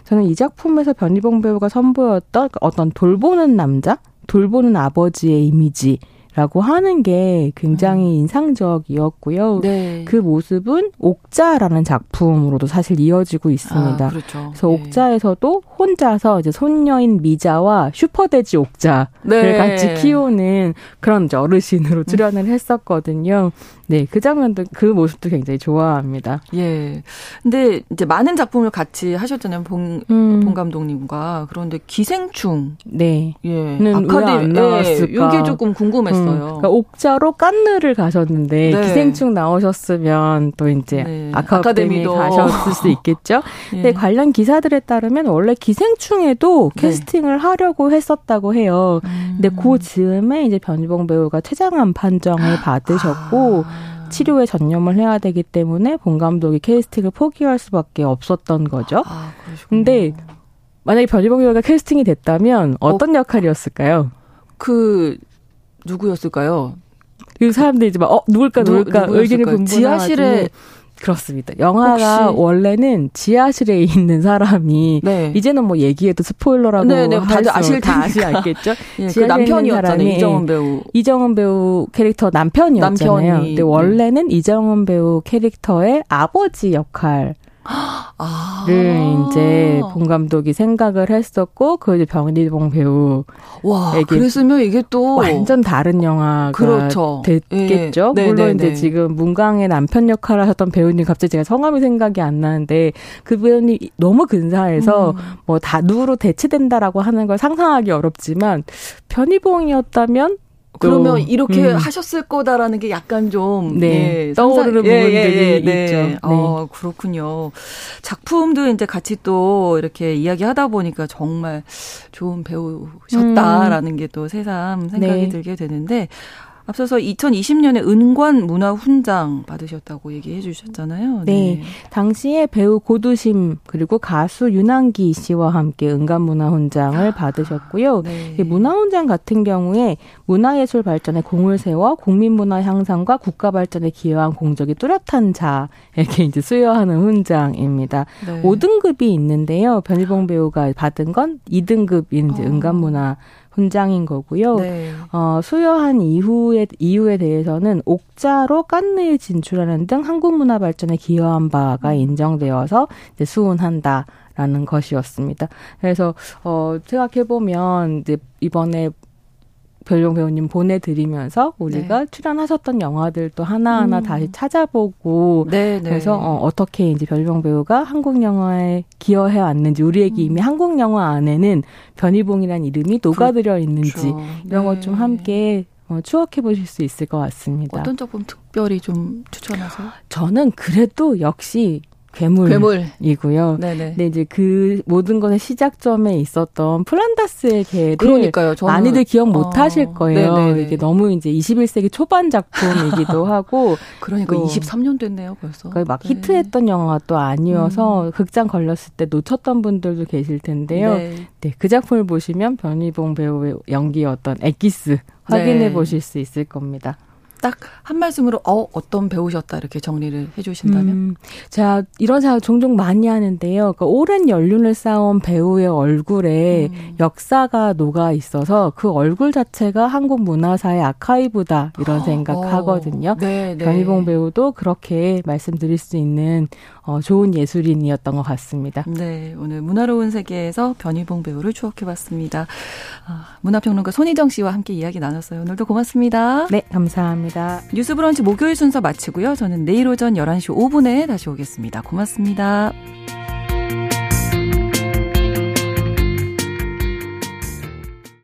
저는 이 작품에서 변희봉 배우가 선보였던 어떤 돌보는 남자, 돌보는 아버지의 이미지 라고 하는 게 굉장히 음. 인상적이었고요. 네. 그 모습은 옥자라는 작품으로도 사실 이어지고 있습니다. 아, 그렇죠. 그래서 네. 옥자에서도 혼자서 이제 손녀인 미자와 슈퍼돼지 옥자를 네. 같이 키우는 그런 어르신으로 음. 출연을 했었거든요. 네, 그 장면도 그 모습도 굉장히 좋아합니다. 예. 근데 이제 많은 작품을 같이 하셨잖아요, 봉, 음. 봉 감독님과. 그런데 기생충. 네. 예. 아카데미? 예, 이게 조금 궁금했어요. 음. 그러니까 옥자로 깐느를 가셨는데 네. 기생충 나오셨으면 또 이제 네. 아카데미 가셨을 수 있겠죠. [LAUGHS] 예. 근데 관련 기사들에 따르면 원래 기생충에도 네. 캐스팅을 하려고 했었다고 해요. 음. 근데 그 즈음에 이제 변희봉 배우가 퇴장한 판정을 받으셨고. 아. 치료에 전념을 해야 되기 때문에 본 감독이 캐스팅을 포기할 수밖에 없었던 거죠. 아, 근데 만약에 변희봉 배우가 캐스팅이 됐다면 어떤 어, 역할이었을까요? 그 누구였을까요? 그 사람들이 이제 막, 어, 누굴까, 누굴까, 누, 의견이 분분하 지하실에 그렇습니다. 영화가 혹시... 원래는 지하실에 [LAUGHS] 있는 사람이 네. 이제는 뭐 얘기해도 스포일러라고 네, 네. 다들 아실 다 아시 알겠죠? [LAUGHS] 예, 그 남편이었잖아요. 이정은 배우. 이정은 배우 캐릭터 남편이었잖아요. 남편이, 근데 원래는 네. 이정은 배우 캐릭터의 아버지 역할 아. 를 이제 본 감독이 생각을 했었고 그 이제 병일봉 배우 와 그랬으면 이게 또 완전 다른 영화가 그렇죠. 됐겠죠. 예. 물론 네, 네, 이제 네. 지금 문광의 남편 역할을 하셨던 배우님 갑자기 제가 성함이 생각이 안 나는데 그 배우님 너무 근사해서 음. 뭐 다 누구로 대체된다라고 하는 걸 상상하기 어렵지만 변희봉이었다면 그러면 이렇게 음. 하셨을 거다라는 게 약간 좀 네, 예, 떠오르는 예, 부분들이 예, 예, 네. 있죠. 네. 어, 그렇군요. 작품도 이제 같이 또 이렇게 이야기하다 보니까 정말 좋은 배우셨다라는 음. 게또 새삼 생각이 네. 들게 되는데 앞서서 2020년에 은관 문화훈장 받으셨다고 얘기해 주셨잖아요. 네. 네. 당시에 배우 고두심 그리고 가수 윤한기 씨와 함께 은관 문화훈장을 아, 받으셨고요. 네. 문화훈장 같은 경우에 문화예술 발전에 공을 세워 국민문화 향상과 국가 발전에 기여한 공적이 뚜렷한 자에게 이제 수여하는 훈장입니다. 네. 5등급이 있는데요. 변희봉 배우가 받은 건 2등급인 이제 어. 은관 문화 훈장인 거고요. 네. 어, 수여한 이후에 이유에 대해서는 옥자로 깐느에 진출하는 등 한국 문화 발전에 기여한 바가 음. 인정되어서 이제 수훈한다 라는 것이었습니다. 그래서 어 생각해 보면 이제 이번에 별용 배우님 보내드리면서 우리가 네. 출연하셨던 영화들도 하나하나 음. 다시 찾아보고 네, 네. 그래서 어, 어떻게 이제 별용 배우가 한국 영화에 기여해 왔는지 우리에게 음. 이미 한국 영화 안에는 변희봉이라는 이름이 녹아들어 있는지 그렇죠. 이런 것좀 네. 함께 어, 추억해 보실 수 있을 것 같습니다. 어떤 작품 특별히 좀 추천하세요? 저는 그래도 역시 괴물이고요. 네네. 근데 이제 그 모든 것의 시작점에 있었던 플란다스의 개를 그러니까요. 저는, 많이들 기억 못 어, 하실 거예요. 네네네. 이게 너무 이제 21세기 초반 작품이기도 [LAUGHS] 하고 그러니까 23년 됐네요, 벌써. 막 네. 히트했던 영화가 또 아니어서 음. 극장 걸렸을 때 놓쳤던 분들도 계실 텐데요. 네. 네, 그 작품을 보시면 변희봉 배우의 연기였던 엑기스 확인해 네. 보실 수 있을 겁니다. 딱 한 말씀으로 어 어떤 배우셨다 이렇게 정리를 해주신다면 음, 자 이런 생각 종종 많이 하는데요. 그러니까 오랜 연륜을 쌓은 배우의 얼굴에 음. 역사가 녹아 있어서 그 얼굴 자체가 한국 문화사의 아카이브다 이런 생각하거든요. 어, 네, 네. 변희봉 배우도 그렇게 말씀드릴 수 있는 어, 좋은 예술인이었던 것 같습니다. 네, 오늘 문화로운 세계에서 변희봉 배우를 추억해봤습니다. 아, 문화평론가 손희정 씨와 함께 이야기 나눴어요. 오늘도 고맙습니다. 네, 감사합니다. 감사합니다. 뉴스 브런치 목요일 순서 마치고요. 저는 내일 오전 11시 5분에 다시 오겠습니다. 고맙습니다.